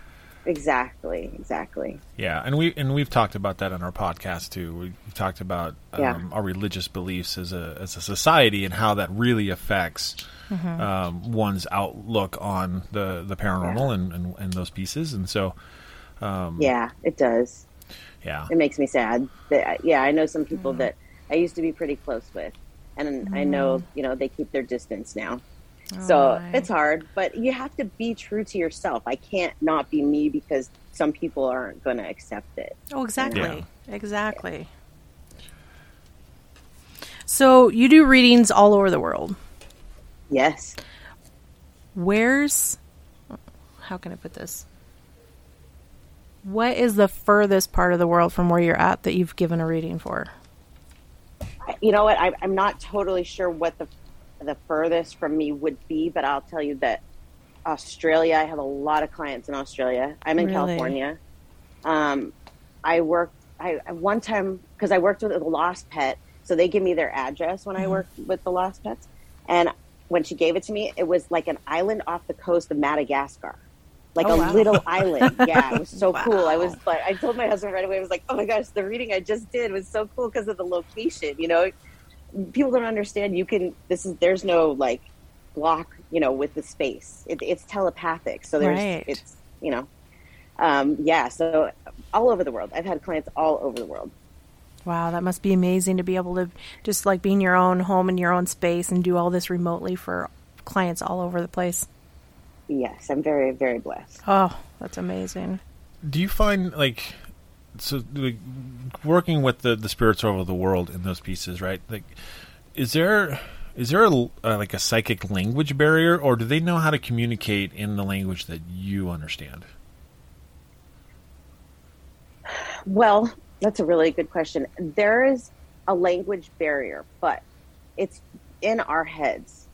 exactly, exactly. Yeah, and we and we've talked about that on our podcast too. We've talked about um, Yeah. our religious beliefs as a as a society and how that really affects um, one's outlook on the the paranormal and, and and those pieces. And so, Um, yeah, it does. Yeah, It makes me sad. That, yeah, I know some people mm. that I used to be pretty close with, and I know mm. you know they keep their distance now. Oh, so my. it's hard, but you have to be true to yourself. I can't not be me because some people aren't going to accept it. Oh, exactly. Yeah. Exactly. So you do readings all over the world. Yes. Where's how can I put this? What is the furthest part of the world from where you're at that you've given a reading for? you know what? I, I'm not totally sure what the the furthest from me would be, but I'll tell you that Australia. I have a lot of clients in Australia. I'm in Really? California. Um, I worked. I I- one time because I worked with a lost pet, so they give me their address when I work with the lost pets, and when she gave it to me, it was like an island off the coast of Madagascar. Like Oh, a wow. little island. Yeah, it was [LAUGHS] so cool. I was like, I told my husband right away, I was like, oh my gosh, the reading I just did was so cool because of the location. You know, people don't understand. You can, this is, there's no like block, you know, with the space. It, it's telepathic. So there's, Right. it's, you know, um, yeah. So all over the world. I've had clients all over the world. Wow, that must be amazing to be able to just like be in your own home in your own space and do all this remotely for clients all over the place. Yes, I'm very, very blessed. Oh, that's amazing. Do you find like so like, working with the the spirits over the world in those pieces, right? Like, is there is there a, uh, like a psychic language barrier, or do they know how to communicate in the language that you understand? Well, that's a really good question. There is a language barrier, but it's in our heads.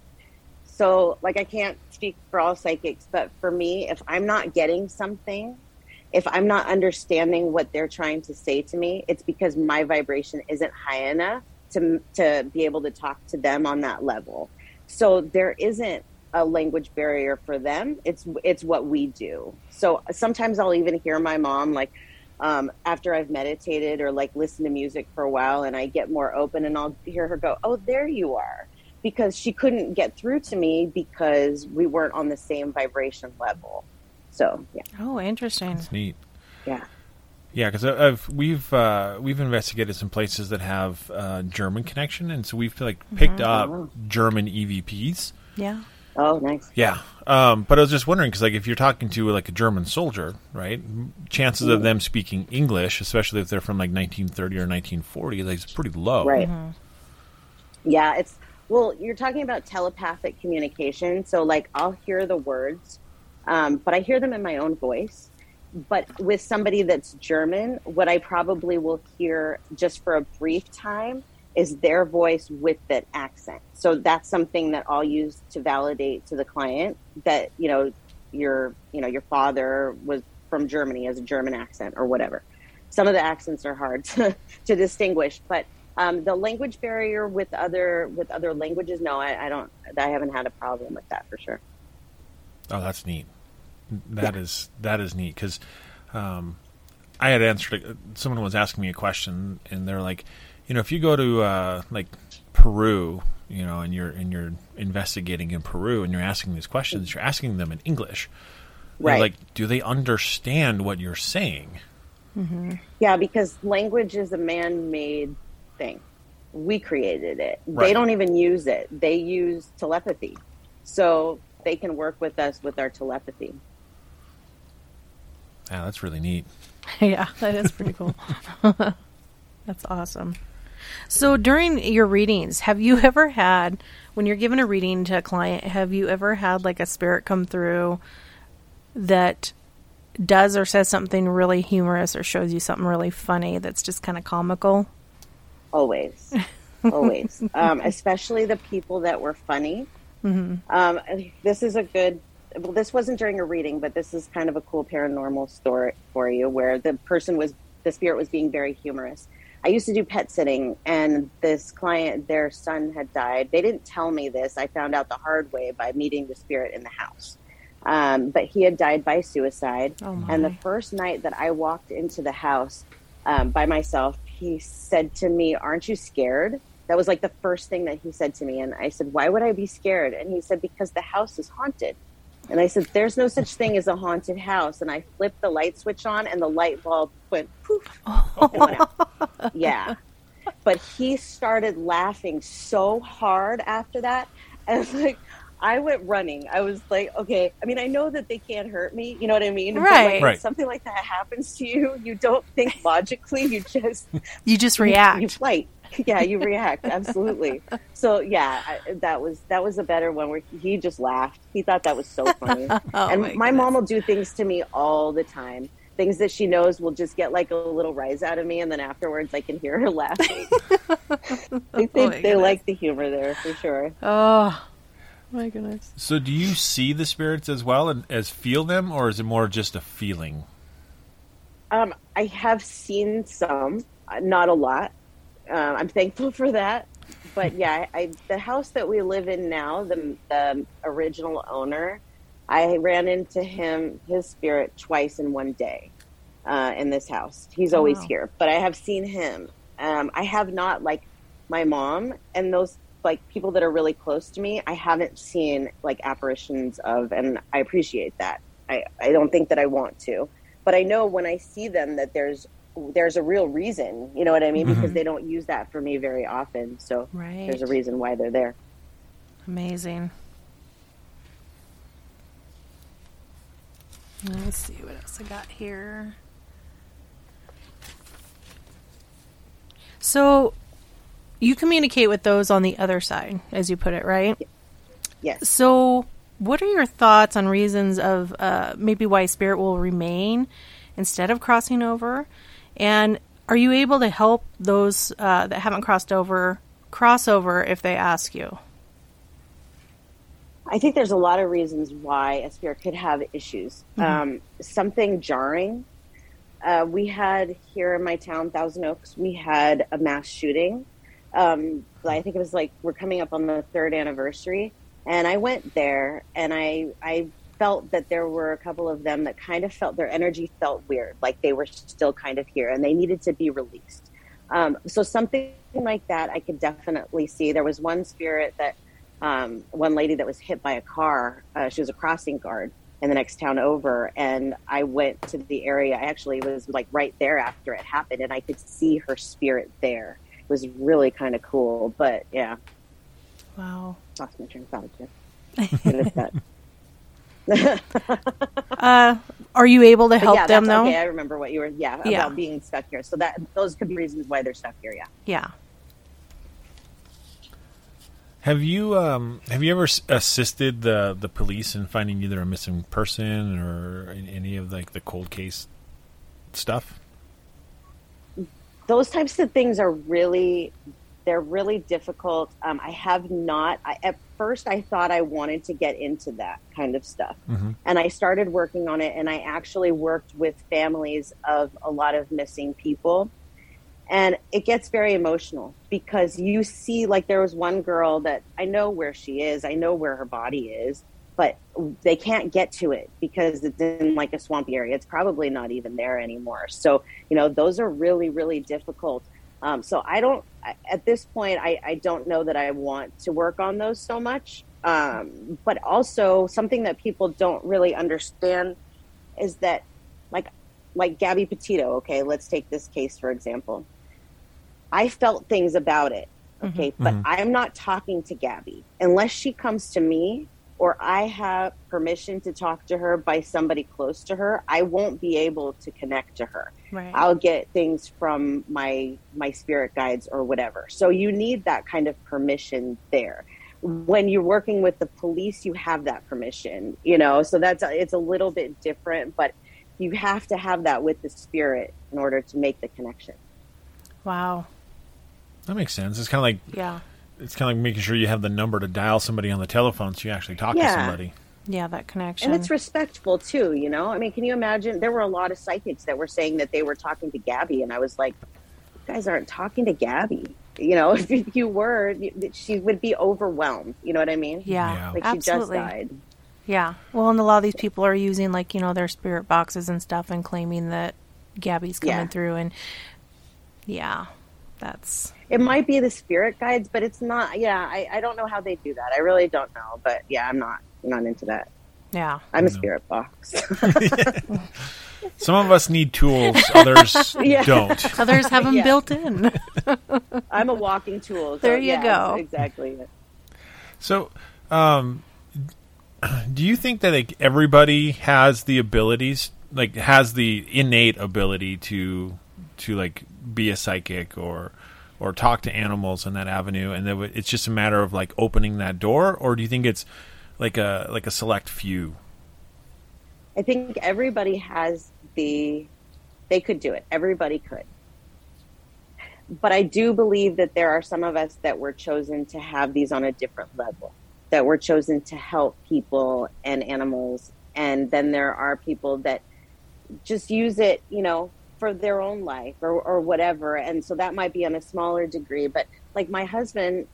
So, like, I can't speak for all psychics, but for me, if I'm not getting something, if I'm not understanding what they're trying to say to me, it's because my vibration isn't high enough to to be able to talk to them on that level. So there isn't a language barrier for them. It's it's what we do. So sometimes I'll even hear my mom like um, after I've meditated or like listened to music for a while, and I get more open, and I'll hear her go, "Oh, there you are," because she couldn't get through to me because we weren't on the same vibration level. So yeah, Oh, interesting. It's neat. yeah. Yeah, because I've we've uh, we've investigated some places that have uh, German connection, and so we've like picked up German EVPs. Yeah. Oh, nice. Yeah, um, but I was just wondering because like if you're talking to like a German soldier, right? Chances of them speaking English, especially if they're from like 1930 or 1940, like it's pretty low. Right. Yeah, it's well, you're talking about telepathic communication. So like I'll hear the words, um, but I hear them in my own voice. But with somebody that's German, what I probably will hear just for a brief time is their voice with that accent. So that's something that I'll use to validate to the client that, you know, your you know, your father was from Germany as a German accent or whatever. Some of the accents are hard to, [LAUGHS] to distinguish, but um, the language barrier with other with other languages, no, I, I don't. I haven't had a problem with that for sure. Oh, that's neat. That is that is neat because um, I had answered. Someone was asking me a question, and they're like, you know, if you go to uh, like Peru, you know, and you're and you're investigating in Peru, and you're asking these questions, you're asking them in English. Right. Like, do they understand what you're saying? Yeah, because language is a man-made thing. We created it. Right. They don't even use it. They use telepathy, so they can work with us with our telepathy. Yeah, that's really neat. [LAUGHS] yeah, that is pretty cool. [LAUGHS] That's awesome. So during your readings, have you ever had when you're giving a reading to a client, have you ever had like a spirit come through that does or says something really humorous or shows you something really funny that's just kind of comical? Always, always. [LAUGHS] Um, especially the people that were funny. Um, this is a good well, this wasn't during a reading, but this is kind of a cool paranormal story for you, where the person was the spirit was being very humorous. I used to do pet sitting, and this client, their son had died. They didn't tell me this. I found out the hard way by meeting the spirit in the house. Um, but he had died by suicide. Oh, and the first night that I walked into the house um, by myself, he said to me, Aren't you scared? That was like the first thing that he said to me. And I said, Why would I be scared? And he said, Because the house is haunted. And I said, There's no such thing as a haunted house. And I flipped the light switch on, and the light bulb went poof. went. [LAUGHS] Yeah. But he started laughing so hard after that. And it's like, I went running. I was like, okay, I mean, I know that they can't hurt me. You know what I mean? Right. like, Right. when something like that happens to you, you don't think [LAUGHS] logically. You just [LAUGHS] You just react. you react. fight. Yeah, you [LAUGHS] react absolutely. So yeah, I, that was that was a better one where he just laughed. He thought that was so oh funny. Oh, and my my, mom will do things to me all the time. Things that she knows will just get like a little rise out of me, and then afterwards I can hear her laughing. I think they, Oh, they goodness. like the humor there for sure. Oh, my goodness. So, do you see the spirits as well and as feel them, or is it more just a feeling? Um, I have seen some, uh, not a lot. Uh, I'm thankful [LAUGHS] for that. But yeah, I, I, the house that we live in now, the, the original owner, I ran into him, his spirit, twice in one day uh, in this house. He's Oh, always wow. here, but I have seen him. Um, I have not, like my mom and those like people that are really close to me, I haven't seen like apparitions of, and I appreciate that. I, I don't think that I want to but I know when I see them that there's there's a real reason. You know what I mean? Mm-hmm. Because they don't use that for me very often. So Right. there's a reason why they're there. Amazing. Let's see what else I got here. So, you communicate with those on the other side, as you put it, right? Yes. So, what are your thoughts on reasons of uh, maybe why spirit will remain instead of crossing over? And are you able to help those uh, that haven't crossed over cross over if they ask you? I think there's a lot of reasons why a spirit could have issues. Um, something jarring. Uh, we had here in my town, Thousand Oaks, we had a mass shooting. Um, I think it was like we're coming up on the third anniversary, and I went there, and I I felt that there were a couple of them that kind of felt their energy felt weird, like they were still kind of here, and they needed to be released. Um, so something like that, I could definitely see. There was one spirit that um, one lady that was hit by a car. Uh, she was a crossing guard in the next town over, and I went to the area. I actually was like right there after it happened, and I could see her spirit there. It was really kind of cool. But yeah, Wow. lost my train of thought. too. [LAUGHS] Good at that. [LAUGHS] Uh, are you able to help yeah, them though? Okay, I remember what you were. Yeah, about Yeah. being stuck here. So that those could be reasons why they're stuck here. Yeah. Yeah. Have you um, have you ever assisted the the police in finding either a missing person or in any of like the cold case stuff? Those types of things are really they're really difficult. Um, i have not I, at first i thought i wanted to get into that kind of stuff. And i started working on it and i actually worked with families of a lot of missing people. And it gets very emotional because you see like there was one girl that i know where she is i know where her body is but they can't get to it because it's in like a swampy area. It's probably not even there anymore. So you know those are really really difficult. Um, so i don't at this point I, I don't know that i want to work on those so much. Um, but also something that people don't really understand is that like like gabby petito okay let's take this case for example. I felt things about it okay but i'm not talking to gabby. Unless she comes to me or i have permission to talk to her by somebody close to her i won't be able to connect to her Right. I'll get things from my my spirit guides or whatever. So you need that kind of permission there. When you're working with the police, you have that permission, you know. So that's it's a little bit different, but you have to have that with the spirit in order to make the connection. wow. That makes sense. It's kind of like Yeah. It's kind of like making sure you have the number to dial somebody on the telephone so you actually talk to somebody. Yeah, that connection. and it's respectful too you know i mean can you imagine there were a lot of psychics that were saying that they were talking to gabby and i was like you guys aren't talking to gabby you know [LAUGHS] if you were she would be overwhelmed you know what i mean yeah, Yeah. like absolutely. she just died Yeah. Well, and a lot of these people are using like, you know, their spirit boxes and stuff and claiming that Gabby's coming Yeah. through and yeah. That's it might be the spirit guides but it's not yeah I, I don't know how they do that i really don't know but yeah i'm not not into that yeah. i'm a spirit box [LAUGHS] Some of us need tools, others [LAUGHS] Yeah. don't. Others have them Yeah. built in. [LAUGHS] i'm a walking tool so There you yeah, go. exactly So, um, do you think that like everybody has the abilities, like has the innate ability to to like be a psychic or or talk to animals in that avenue, and that it's just a matter of like opening that door, or do you think it's like a like a select few? I think everybody has the, they could do it. Everybody could. But I do believe that there are some of us that were chosen to have these on a different level, that were chosen to help people and animals. And then there are people that just use it, you know, for their own life or, or whatever. And so that might be on a smaller degree. But like my husband,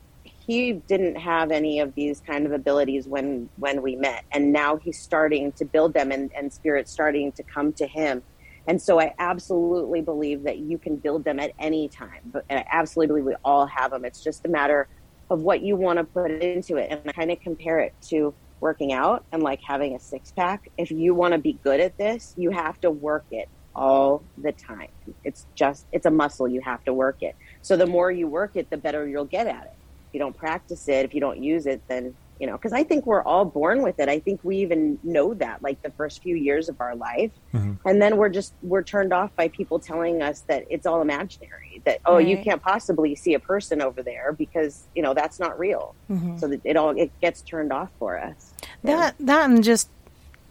he didn't have any of these kind of abilities when when we met. And now he's starting to build them and, and spirit starting to come to him. And so i absolutely believe that you can build them at any time but i absolutely believe we all have them it's just a matter of what you want to put into it. And i kind of compare it to working out and like having a six pack if you want to be good at this you have to work it all the time it's just it's a muscle you have to work it so the more you work it the better you'll get at it if you don't practice it, if you don't use it, then you know, because I think we're all born with it. I think we even know that, like the first few years of our life, mm-hmm. and then we're just we're turned off by people telling us that it's all imaginary. That oh, you can't possibly see a person over there because you know that's not real. Mm-hmm. So that it all it gets turned off for us. That that and just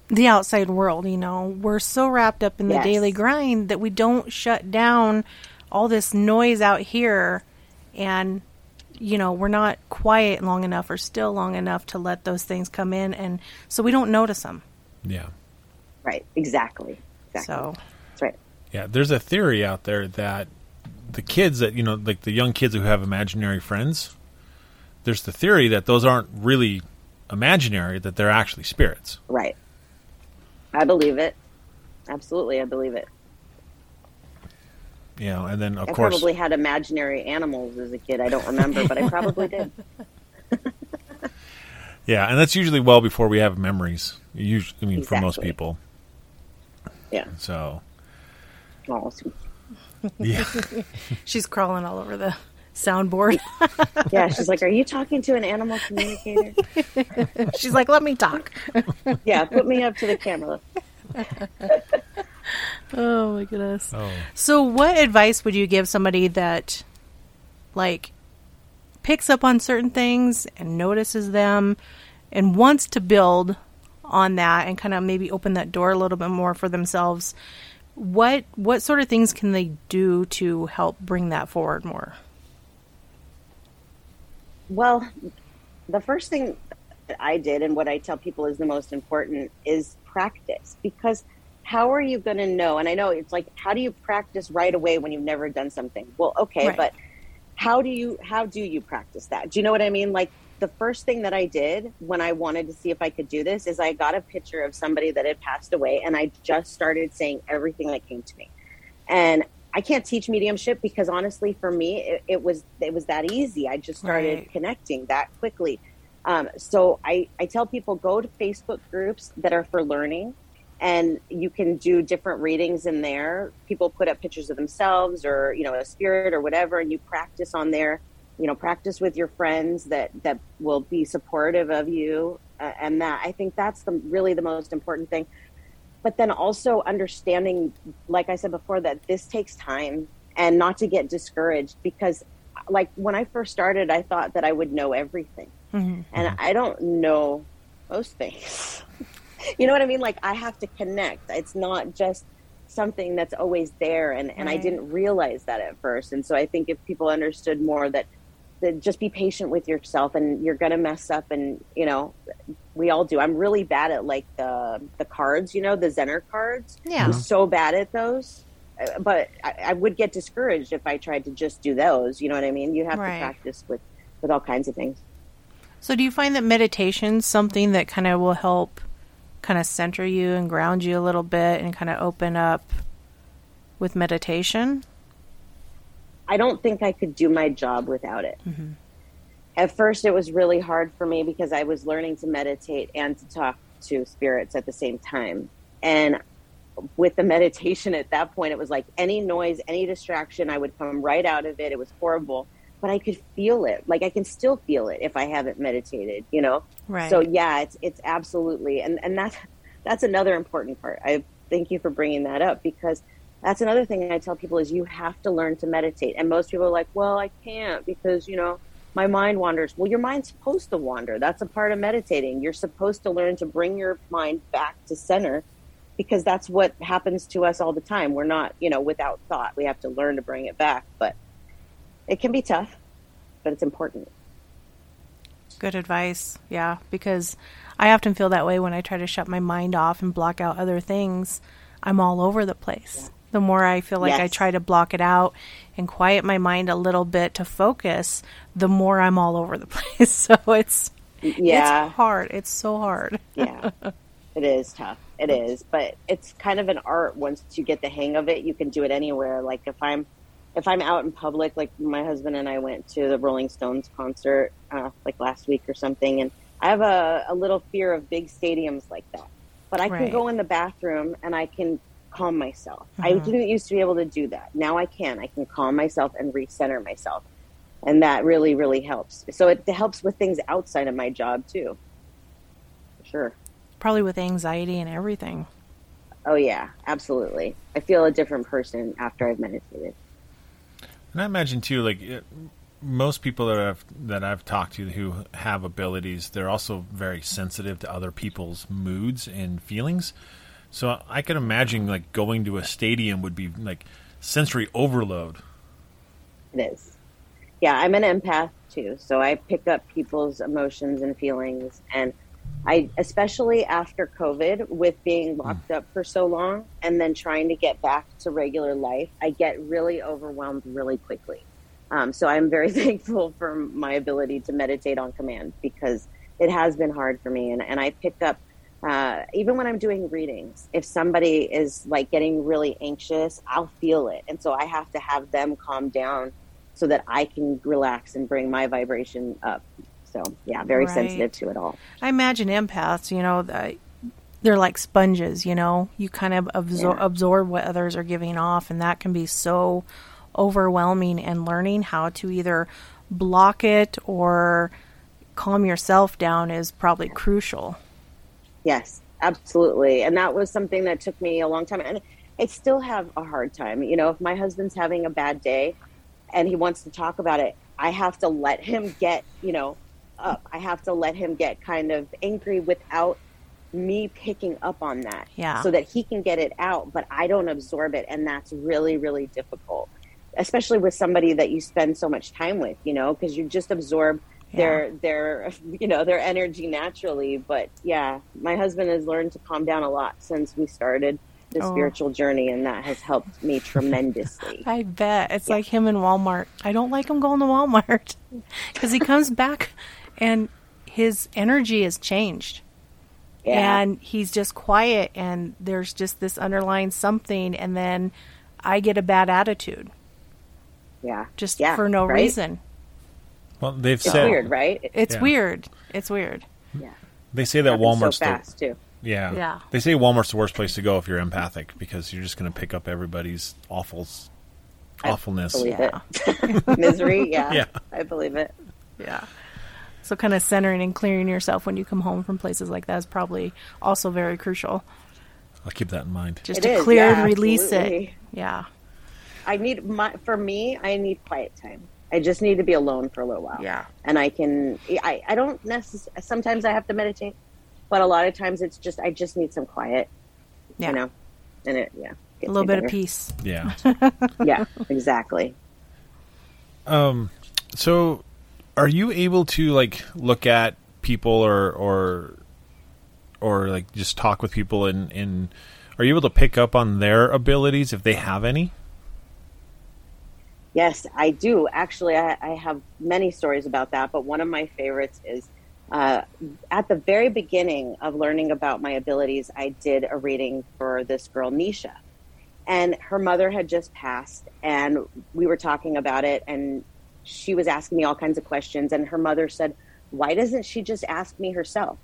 the outside world, you know, we're so wrapped up in the Yes. daily grind that we don't shut down all this noise out here and you know, we're not quiet long enough or still long enough to let those things come in and so we don't notice them. Yeah, Right? Exactly. Exactly. So That's right. yeah. There's a theory out there that the kids that you know, like the young kids who have imaginary friends, there's the theory that those aren't really imaginary; that they're actually spirits. Right. I believe it. Absolutely, I believe it. You know, and then of I course, probably had imaginary animals as a kid. I don't remember, but I probably did. [LAUGHS] yeah, and that's usually well before we have memories. Usually, I mean, for most people. Yeah. So sweet. yeah, [LAUGHS] she's crawling all over the soundboard. [LAUGHS] Yeah, she's like, "Are you talking to an animal communicator?" [LAUGHS] she's like, "Let me talk." [LAUGHS] yeah, put me up to the camera. Oh my goodness. oh, So, what advice would you give somebody that, like, picks up on certain things and notices them and wants to build on that and kind of maybe open that door a little bit more for themselves? What what sort of things can they do to help bring that forward more? Well, the first thing that I did, and what I tell people is the most important, is practice. Because how are you going to know? And I know it's like, how do you practice right away when you've never done something? Well, okay, Right. but how do you how do you practice that? Do you know what I mean? Like the first thing that I did when I wanted to see if I could do this is I got a picture of somebody that had passed away, and I just started saying everything that came to me. And I can't teach mediumship because honestly, for me, it, it was it was that easy. I just started Right. connecting that quickly. Um, so I, I tell people go to Facebook groups that are for learning, and you can do different readings in there. People put up pictures of themselves or you know a spirit or whatever, and you practice on there. You know, practice with your friends that that will be supportive of you, uh, and that I think that's the really the most important thing but then also understanding like i said before that this takes time and not to get discouraged because like when i first started i thought that i would know everything. Mm-hmm. And i don't know most things. [LAUGHS] You know what i mean? Like i have to connect. It's not just something that's always there and, and i didn't realize that at first. And so i think if people understood more that just be patient with yourself and you're going to mess up and you know we all do i'm really bad at like the the cards you know the zener cards Yeah. i'm so bad at those Uh, but I, I would get discouraged if i tried to just do those you know what i mean you have Right. to practice with with all kinds of things So, do you find that meditation's something that kind of will help kind of center you and ground you a little bit and kind of open up with meditation? I don't think I could do my job without it. Mm-hmm. At first, it was really hard for me because I was learning to meditate and to talk to spirits at the same time. And with the meditation at that point, it was like any noise, any distraction, I would come right out of it. It was horrible, but I could feel it. Like I can still feel it if I haven't meditated, you know? Right. So yeah, it's it's absolutely, and and that's that's another important part. I thank you for bringing that up because that's another thing I tell people is you have to learn to meditate. And most people are like, well, I can't because you know my mind wanders. Well, your mind's supposed to wander. That's a part of meditating. You're supposed to learn to bring your mind back to center because that's what happens to us all the time. We're not, you know, without thought. We have to learn to bring it back, but it can be tough, but it's important. Good advice. Yeah, because I often feel that way when I try to shut my mind off and block out other things. I'm all over the place. The more I feel like I try to block it out and quiet my mind a little bit to focus, the more I'm all over the [LAUGHS] place. So it's Yeah. it's hard. It's so hard. [LAUGHS] yeah it is tough it is but it's kind of an art once you get the hang of it you can do it anywhere like if i'm if i'm out in public like my husband and i went to the rolling stones concert uh, like last week or something and i have a, a little fear of big stadiums like that but i can go in the bathroom and i can calm myself. I uh-huh. didn't used to be able to do that. Now i can. I can calm myself and recenter myself. And that really really helps. So it helps with things outside of my job too. For sure. Probably with anxiety and everything. Oh yeah, absolutely. I feel a different person after I've meditated. And I imagine too, like it, most people that I've that I've talked to who have abilities, they're also very sensitive to other people's moods and feelings. So I can imagine like going to a stadium would be like sensory overload. It is. Yeah, I'm an empath too, so I pick up people's emotions and feelings and I especially after COVID with being locked up for so long and then trying to get back to regular life, I get really overwhelmed really quickly. Um, so I'm very [LAUGHS] thankful for my ability to meditate on command because it has been hard for me. And, and I pick up, uh, even when I'm doing readings, if somebody is like getting really anxious, I'll feel it. And so I have to have them calm down so that I can relax and bring my vibration up. So yeah, very Right. sensitive to it all. I imagine empaths, you know, th- they're like sponges, you know. You kind of absor- Yeah. absorb what others are giving off, and that can be so overwhelming. And learning how to either block it or calm yourself down is probably crucial. Yes, absolutely. And that was something that took me a long time. And I still have a hard time. You know, if my husband's having a bad day and he wants to talk about it, I have to let him get, you know, up. I have to let him get kind of angry without me picking up on that. Yeah. So that he can get it out, but I don't absorb it. And that's really, really difficult, especially with somebody that you spend so much time with, you know, because you just absorb their their [LAUGHS] you know their energy naturally but yeah my husband has learned to calm down a lot since we started the Oh. spiritual journey and that has helped me tremendously [LAUGHS] I bet it's like him in Walmart. I don't like him going to Walmart [LAUGHS] because he comes back and his energy has changed. yeah and he's just quiet and there's just this underlying something and then i get a bad attitude yeah just Yeah, for no right? reason Well, they've it's said weird right? It's Yeah. weird. It's weird. Yeah. They say that Walmart's so the, fast too. Yeah. Yeah. they say Walmart's the worst place to go if you're empathic because you're just going to pick up everybody's awful awfulness. I believe Yeah. it [LAUGHS] misery yeah, [LAUGHS] Yeah. i believe it. Yeah. So kind of centering and clearing yourself when you come home from places like that is probably also very crucial. I'll keep that in mind. just It to is, clear yeah, and release it. yeah. I need my for me i need quiet time i just need to be alone for a little while Yeah. and i can i, I don't necessarily sometimes i have to meditate but a lot of times it's just i just need some quiet yeah you know and it yeah a little me bit of peace Yeah. [LAUGHS] yeah exactly Um, so are you able to like look at people or or or like just talk with people and and are you able to pick up on their abilities if they have any? Yes, I do. Actually, I, I have many stories about that, but one of my favorites is uh, at the very beginning of learning about my abilities, I did a reading for this girl, Nisha. And her mother had just passed, and we were talking about it, and she was asking me all kinds of questions. And her mother said, Why doesn't she just ask me herself?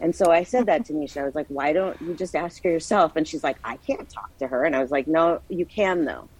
And so I said that to [LAUGHS] Nisha. I was like, Why don't you just ask her yourself? And she's like, I can't talk to her. And I was like, No, you can, though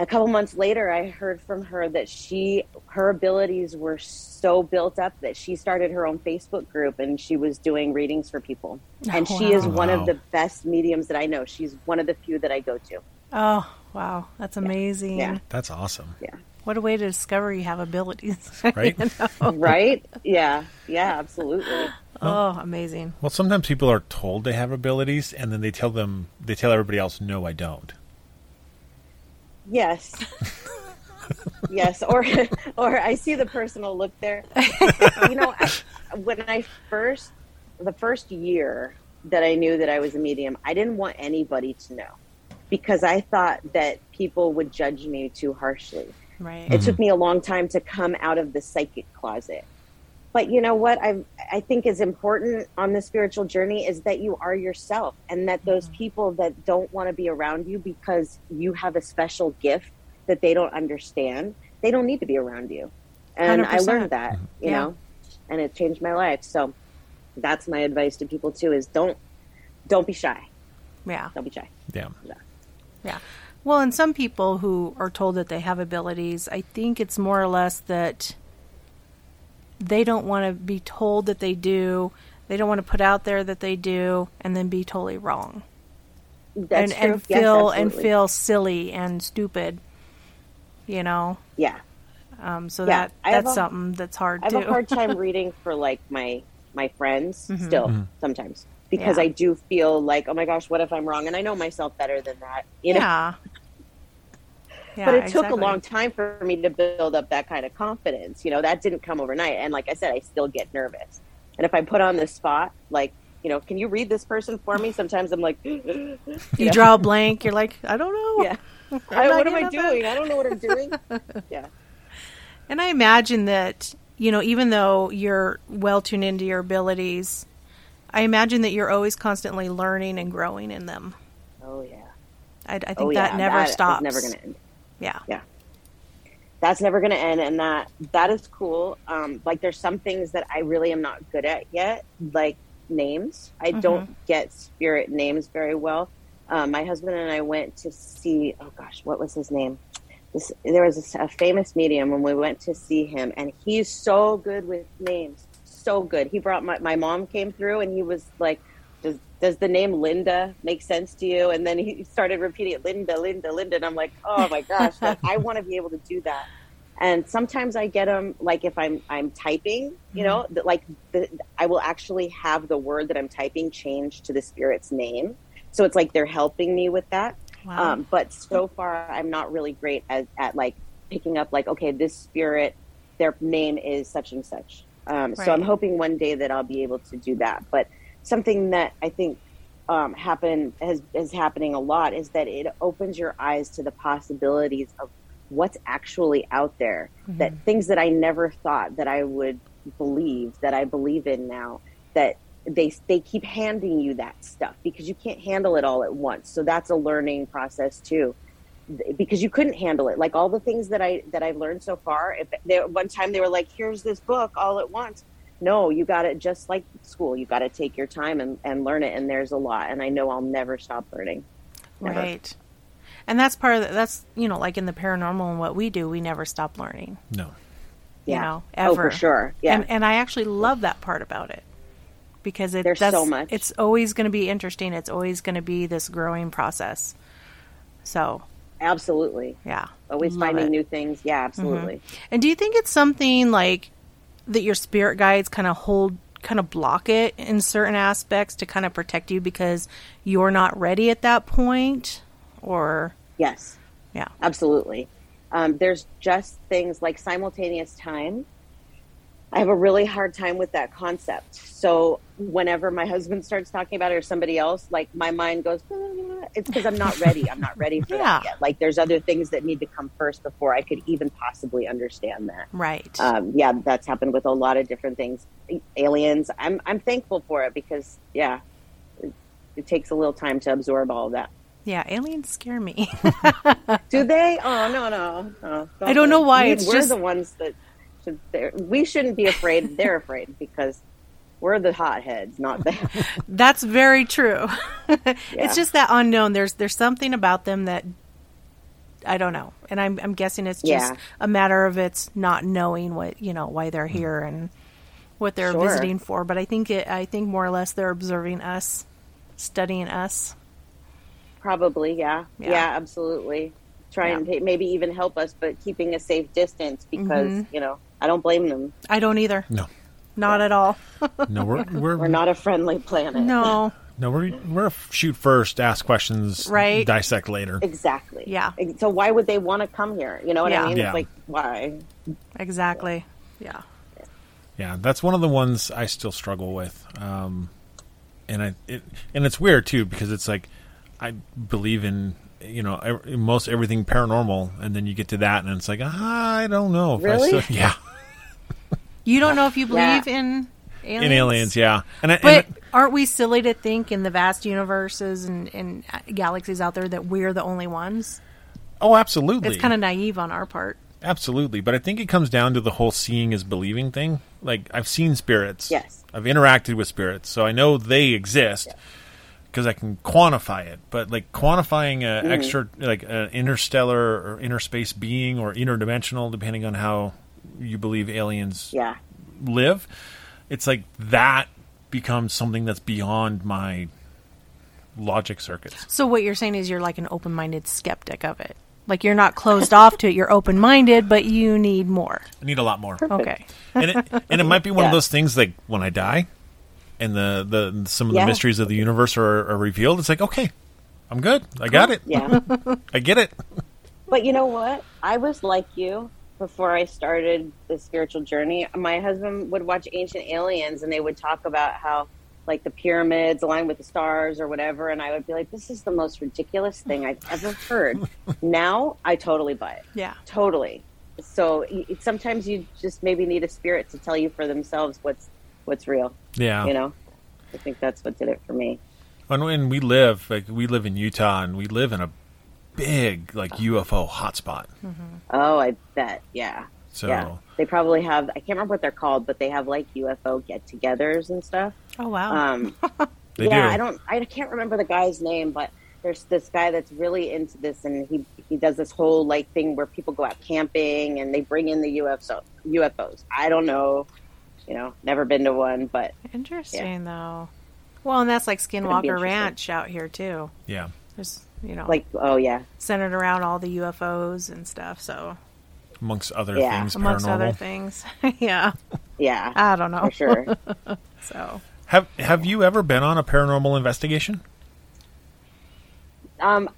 a couple months later i heard from her that she her abilities were so built up that she started her own facebook group and she was doing readings for people and Oh, she is one Wow. of the best mediums that i know she's one of the few that i go to Oh, wow. That's amazing. Yeah. That's awesome, yeah What a way to discover you have abilities. [LAUGHS] right? right yeah yeah absolutely oh, amazing. Well, sometimes people are told they have abilities, and then they tell them they tell everybody else, "No, I don't." Yes. Yes or or i see the personal look there. You know I, when i first the first year that i knew that i was a medium i didn't want anybody to know because i thought that people would judge me too harshly. Right. it took mm-hmm. me a long time to come out of the psychic closet but you know what i i think is important on the spiritual journey is that you are yourself and that those mm-hmm. people that don't want to be around you because you have a special gift that they don't understand they don't need to be around you and i 100%. learned that you Yeah. know and it changed my life so that's my advice to people too is don't don't be shy yeah. don't be shy Yeah, Yeah. Well, and some people who are told that they have abilities, I think it's more or less that they don't want to be told that they do. They don't want to put out there that they do and then be totally wrong. that's and true and Yes, feel and feel silly and stupid. You know. yeah Um so Yeah, that that's a- something that's hard I have too. a hard [LAUGHS] time reading for like my my friends still sometimes because Yeah. I do feel like oh my gosh what if I'm wrong and I know myself better than that you know yeah. Yeah, but it took exactly. a long time for me to build up that kind of confidence you know that didn't come overnight and like I said I still get nervous and if I put on the spot like you know can you read this person for me sometimes I'm like [GASPS] You know? draw a blank, you're like, I don't know. yeah [LAUGHS] I, what am I at that. doing I don't know what I'm [LAUGHS] doing yeah And I imagine that, you know, even though you're well tuned into your abilities, I imagine that you're always constantly learning and growing in them. oh yeah I, I oh, think oh that yeah never that stops. never gonna end Yeah. Yeah. That's never going to end and that that is cool. Um like there's some things that i really am not good at yet like names. I don't get spirit names very well. Um, my husband and i went to see oh gosh what was his name? This there was a, a famous medium when we went to see him and he's so good with names. So good. He brought my, my mom came through and he was like does does the name Linda make sense to you? And then he started repeating it, Linda, Linda, Linda, and I'm like, oh my gosh, like, I want to be able to do that. And sometimes I get them like if I'm I'm typing, you know, that like the, I will actually have the word that I'm typing change to the spirit's name, so it's like they're helping me with that. Wow. Um, but so far, I'm not really great at, at like picking up like okay, this spirit, their name is such and such. Um, So I'm hoping one day that I'll be able to do that. But something that I think um, happen has is happening a lot is that it opens your eyes to the possibilities of what's actually out there. That things that I never thought that I would believe that I believe in now. That they they keep handing you that stuff because you can't handle it all at once. So that's a learning process too because you couldn't handle it. Like all the things that I that I've learned so far. If there one time they were like, "Here's this book all at once." No, you got it just like school. You got to take your time and, and learn it. And there's a lot. And I know I'll never stop learning. Never. right. And that's part of the, that's, you know, like in the paranormal and what we do, we never stop learning. no, You Yeah. know, Oh, for sure. Yeah. And, and I actually love that part about it because it There's so much. It's always going to be interesting. It's always going to be this growing process. So, absolutely. yeah. Always Love finding it. Mm-hmm. new things. Yeah, absolutely. And do you think it's something like that your spirit guides kind of hold, kind of block it in certain aspects to kind of protect you because you're not ready at that point? Or, Yes. yeah. Absolutely. Um, there's just things like simultaneous time. I have a really hard time with that concept. So whenever my husband starts talking about it or somebody else, like my mind goes, "Ah," it's because I'm not ready. I'm not ready for Yeah. that yet. Like there's other things that need to come first before I could even possibly understand that. Right. Um, yeah, that's happened with a lot of different things. Aliens, I'm I'm thankful for it because yeah, it, it takes a little time to absorb all of that. yeah, aliens scare me. [LAUGHS] Do they? [LAUGHS] Oh no, no, no. I don't know why, it's we're just- the ones that should. We shouldn't be afraid. They're afraid because we're the hotheads, not them. [LAUGHS] That's very true. [LAUGHS] Yeah. It's just that unknown. There's there's something about them that I don't know, and I'm I'm guessing it's just Yeah. a matter of it's not knowing what you know why they're here and what they're Sure. visiting for. But I think it I think more or less they're observing us, studying us. Probably, yeah. Yeah. yeah, absolutely. Try and maybe even help us, but keeping a safe distance because mm-hmm. you know I don't blame them. I don't either. No, Not at all. [LAUGHS] no, we're we're, We're not a friendly planet. No. no, we're we're a shoot first, ask questions, Right. Dissect later. Exactly. Yeah. So why would they want to come here? You know what Yeah. I mean? Yeah. It's like why? Exactly. Yeah. Yeah, that's one of the ones I still struggle with. Um, and I it, and it's weird too because it's like I believe in you know ev- most everything paranormal, and then you get to that, and it's like ah, I don't know. If I Really? still, [LAUGHS] yeah, You don't know if you Yeah. believe in aliens. in aliens, yeah. And, I, But and aren't we silly to think in the vast universes and, and galaxies out there that we're the only ones? oh, absolutely, It's kind of naive on our part. Absolutely, but I think it comes down to the whole seeing is believing thing. Like I've seen spirits. Yes. I've interacted with spirits, so I know they exist because I can quantify it. But like quantifying a Mm-hmm. extra like an interstellar or interspace being or interdimensional depending on how you believe aliens Yeah. live, it's like that becomes something that's beyond my logic circuits. So what you're saying is you're like an open-minded skeptic of it. Like you're not closed off to it. You're open-minded, but you need more. I need a lot more. Okay. and it and it might be one of those things like when I die, and the the some of Yeah. the mysteries of the universe are, are revealed. It's like okay, I'm good. I got it. Yeah. [LAUGHS] I get it. But you know what? I was like you before I started the spiritual journey. My husband would watch Ancient Aliens and they would talk about how like the pyramids aligned with the stars or whatever and I would be like this is the most ridiculous thing I've ever heard. [LAUGHS] now I totally buy it. Yeah. Totally. So sometimes you just maybe need a spirit to tell you for themselves what's what's real, Yeah. you know? I think that's what did it for me. When when we live like we live in Utah and we live in a big like UFO hotspot. Oh, I bet. Yeah. So Yeah. They probably have I can't remember what they're called, but they have like UFO get-togethers and stuff. Oh wow. Um, [LAUGHS] they yeah, do. I don't, I can't remember the guy's name, but there's this guy that's really into this, and he he does this whole like thing where people go out camping and they bring in the UFO UFOs. I don't know, you know, never been to one, but interesting though. Well, and that's like Skinwalker. Ranch out here too. yeah. There's you know like, oh yeah, centered around all the UFOs and stuff. So Amongst other Yeah. things amongst paranormal. other things, [LAUGHS] yeah. yeah, I don't know. for sure. [LAUGHS] So Have have you ever been on a paranormal investigation? Um,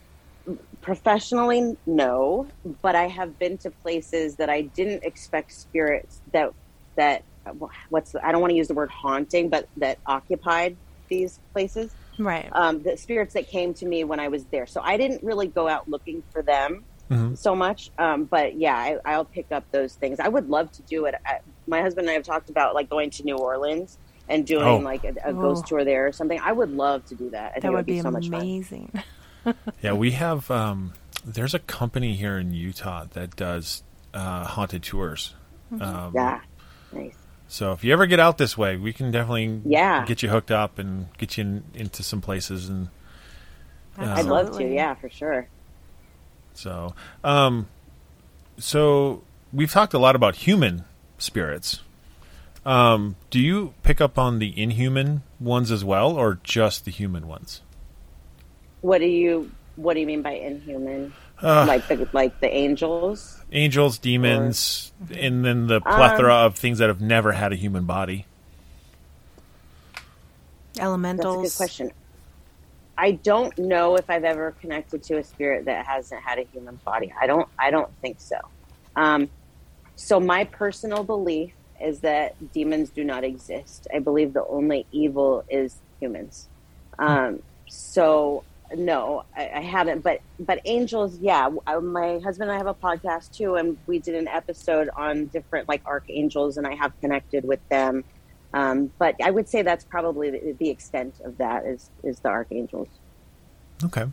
professionally, no, but I have been to places that I didn't expect spirits that that what's the, I don't want to use the word haunting, but that occupied these places. right. Um, the spirits that came to me when I was there. So I didn't really go out looking for them Mhm. so much. Um, but yeah, I, I'll pick up those things. I would love to do it. I, my husband and I have talked about like going to New Orleans and doing Oh. like a, a ghost Oh. tour there or something. I would love to do that. I think that it would be, so much fun. amazing. [LAUGHS] Yeah, we have. Um, there's a company here in Utah that does uh, haunted tours. Um, Yeah, nice. So if you ever get out this way, we can definitely Yeah. get you hooked up and get you in, into some places. And I'd love to. Yeah, for sure. so, um, so we've talked a lot about human spirits. Um, do you pick up on the inhuman ones as well, or just the human ones? What do you What do you mean by inhuman? Uh, like the like the angels? Angels, demons, and then the plethora of things that have never had a human body. Elementals. That's a good question. I don't know if I've ever connected to a spirit that hasn't had a human body. I don't. I don't think so. Um, so my personal belief, is that demons do not exist. I believe the only evil is humans. Um, so no, I, I haven't. But but angels, yeah. I- My husband and I have a podcast too, and we did an episode on different like archangels, and I have connected with them. Um, but I would say that's probably the, the extent of that is is the archangels. Okay.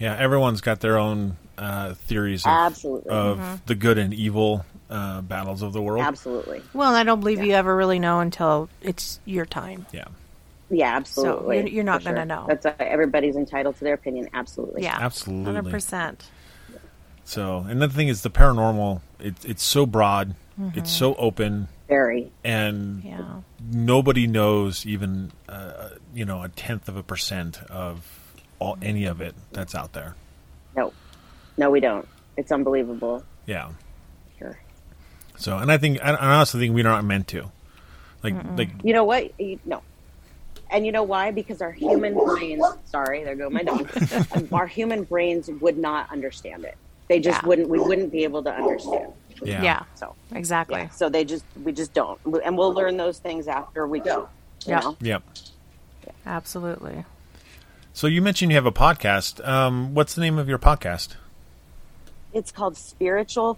Yeah, everyone's got their own uh, theories of, Absolutely. of the good and evil uh, battles of the world. Absolutely. Well, I don't believe you ever really know until it's your time. Yeah, Yeah, absolutely. you're- you're not gonna know. That's uh, everybody's entitled to their opinion. Absolutely. Yeah, Absolutely. hundred percent. So, another thing is the paranormal. It, it's so broad, it's so open, Very. and Yeah, nobody knows even uh, you know a tenth of a percent of all any of it that's out there. No. No, we don't. It's unbelievable. Yeah. Sure. So, and I think I, I also think we're not meant to. Like, like You know what? You, no. And you know why? Because our human brains, sorry, there go my dog. [LAUGHS] our human brains would not understand it. They just Yeah. wouldn't, we wouldn't be able to understand. yeah, yeah, So, exactly. yeah. So they just, we just don't. And we'll learn those things after we go. Yeah. Yep. Absolutely. So you mentioned you have a podcast. Um, what's the name of your podcast? It's called Spiritual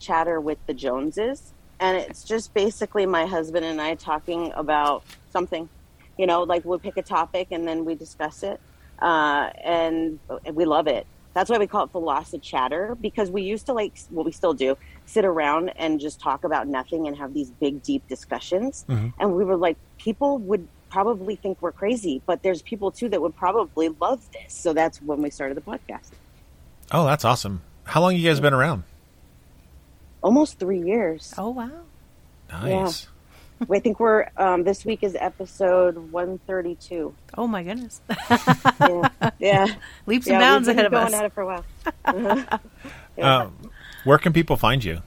Chatter with the Joneses. And it's just basically my husband and I talking about something. You know, like we'll pick a topic and then we discuss it. Uh, and, and we love it. That's why we call it Philosophy Chatter because we used to like, well, we still do, sit around and just talk about nothing and have these big, deep discussions. And we were like, people would probably think we're crazy, but there's people too that would probably love this. So that's when we started the podcast. Oh, that's awesome. How long you guys been around? Almost three years. Oh wow. Nice. I think we're um, this week is episode one thirty two. Oh my goodness. [LAUGHS] Yeah, yeah, Leaps yeah. and bounds we've been ahead of going us. at it for a while. [LAUGHS] Um, where can people find you?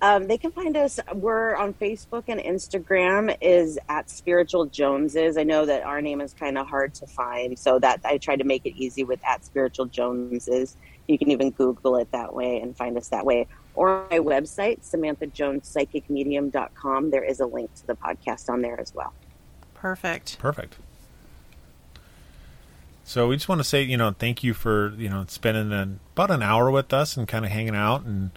Um, they can find us. We're on Facebook and Instagram. Is at Spiritual Joneses. I know that our name is kind of hard to find, so that I try to make it easy with at Spiritual Joneses. You can even Google it that way and find us that way. Or my website, SamanthaJonesPsychicMedium.com. There is a link to the podcast on there as well. Perfect. Perfect. So we just want to say, you know, thank you for you know spending an, about an hour with us and kind of hanging out and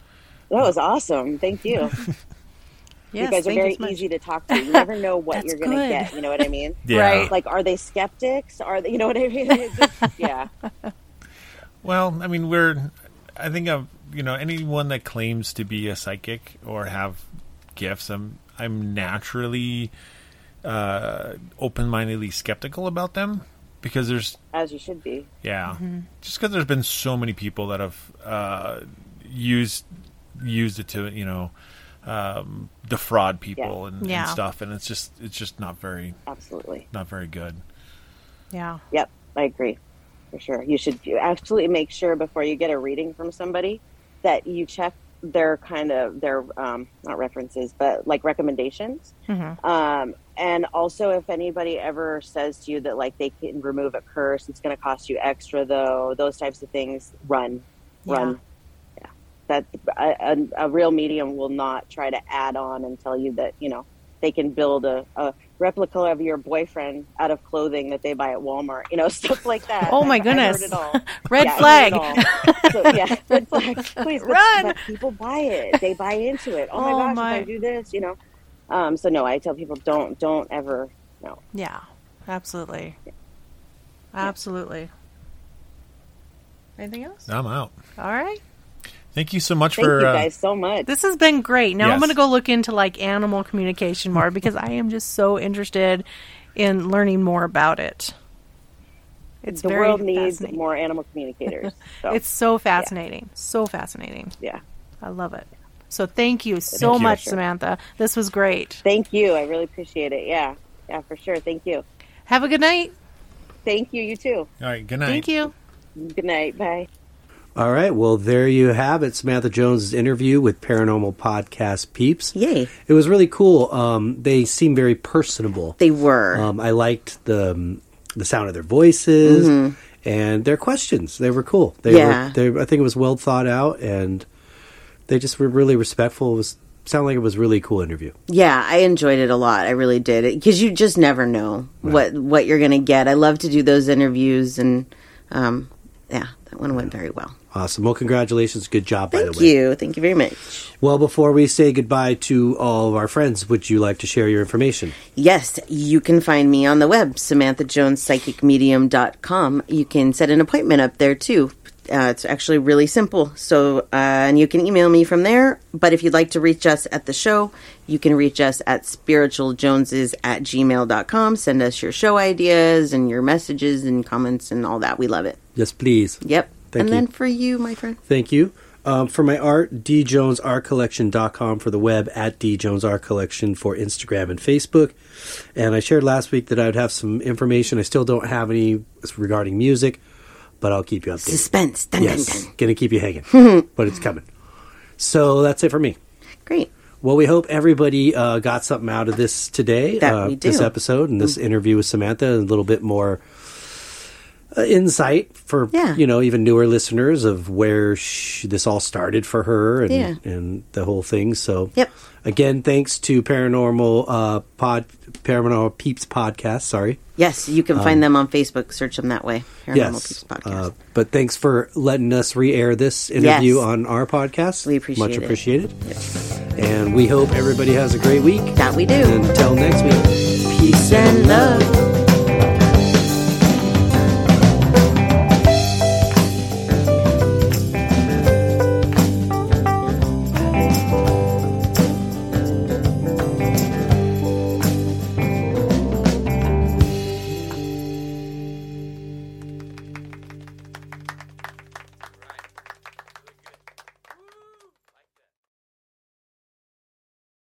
That was awesome. Thank you. [LAUGHS] Yes, you guys are very so easy to talk to. You [LAUGHS] never know what you're going to get. You know what I mean? [LAUGHS] yeah. Right. Like, are they skeptics? Are they? You know what I mean? Just- yeah. Well, I mean, we're I think of you know anyone that claims to be a psychic or have gifts. I'm I'm naturally uh, open-mindedly skeptical about them because there's As you should be. Yeah, Mm-hmm. just because there's been so many people that have uh, used used it to you know um, defraud people Yeah. and, and stuff, and it's just it's just not very Absolutely. not very good. Yeah. Yep. I agree. For sure. You should you absolutely make sure before you get a reading from somebody that you check their kind of their um, not references but like recommendations. Mm-hmm. um, and also if anybody ever says to you that like they can remove a curse it's going to cost you extra though those types of things run run. Yeah. That a, a, a real medium will not try to add on and tell you that you know they can build a, a replica of your boyfriend out of clothing that they buy at Walmart, you know, [LAUGHS] stuff like that. Oh my I've- I've goodness. heard it all. [LAUGHS] Red Yeah, flag. heard it all. [LAUGHS] So, yeah, red flag. Please, but- Run. But people buy it. They buy into it. Oh my Oh, gosh, my. if I do this, you know. Um, so no, I tell people don't, don't ever, no. Yeah. Absolutely. Absolutely. Anything else? I'm out. All right. Thank you so much Thank for you uh, guys so much. This has been great. Now I'm going to go look into like animal communication more because I am just so interested in learning more about it. It's the very world needs more animal communicators. [LAUGHS] So, It's so fascinating. So fascinating. yeah. I love it. So thank you so Thank much, Sure. Samantha. This was great. Thank you. I really appreciate it. Yeah. Yeah, for sure. Thank you. Have a good night. Thank you. You too. all right. Good night. Thank you. Good night. Bye. All right. Well, there you have it. Samantha Jones's interview with Paranormal Podcast Peeps. Yay. It was really cool. Um, they seemed very personable. They were. Um, I liked the um, the sound of their voices and their questions. They were cool. They Mm-hmm. Yeah. were. They, I think it was well thought out, and they just were really respectful. It was sounded like it was a really cool interview. Yeah, I enjoyed it a lot. I really did because you just never know what what you're going to get. I love to do those interviews, and um, yeah, that one went very well. Awesome. Well, congratulations. Good job, by Thank the way. you, thank you very much. Well, before we say goodbye to all of our friends, would you like to share your information? Yes, you can find me on the web, SamanthaJonesPsychicMedium.com. You can set an appointment up there too. Uh, it's actually really simple. So, uh, and you can email me from there. But if you'd like to reach us at the show, you can reach us at spiritualjoneses at gmail.com. Send us your show ideas and your messages and comments and all that. We love it. Yes, please. Yep. Thank and you. then for you, my friend. Thank you. Um, for my art, djonesartcollection.com for the web, at djonesartcollection for Instagram and Facebook. And I shared last week that I would have some information. I still don't have any regarding music, but I'll keep you updated. Suspense. Dun, yes, dun, dun. gonna keep you hanging, [LAUGHS] but it's coming. So that's it for me. Great. Well, we hope everybody uh, got something out of this today, That uh, we do. this episode and this interview with Samantha, and a little bit more insight for Yeah. you know even newer listeners of where sh this all started for her and Yeah. and the whole thing. So, Yep. Again, thanks to Paranormal uh, Pod Paranormal Peeps podcast. Sorry. Yes, you can find them on Facebook. Search them that way. Paranormal Um, yes. Peeps Podcast. Uh, but thanks for letting us re-air this interview Yes. on our podcast. We appreciate it. much it. appreciated. And we hope everybody has a great week. that we do. Until next week. Peace and love.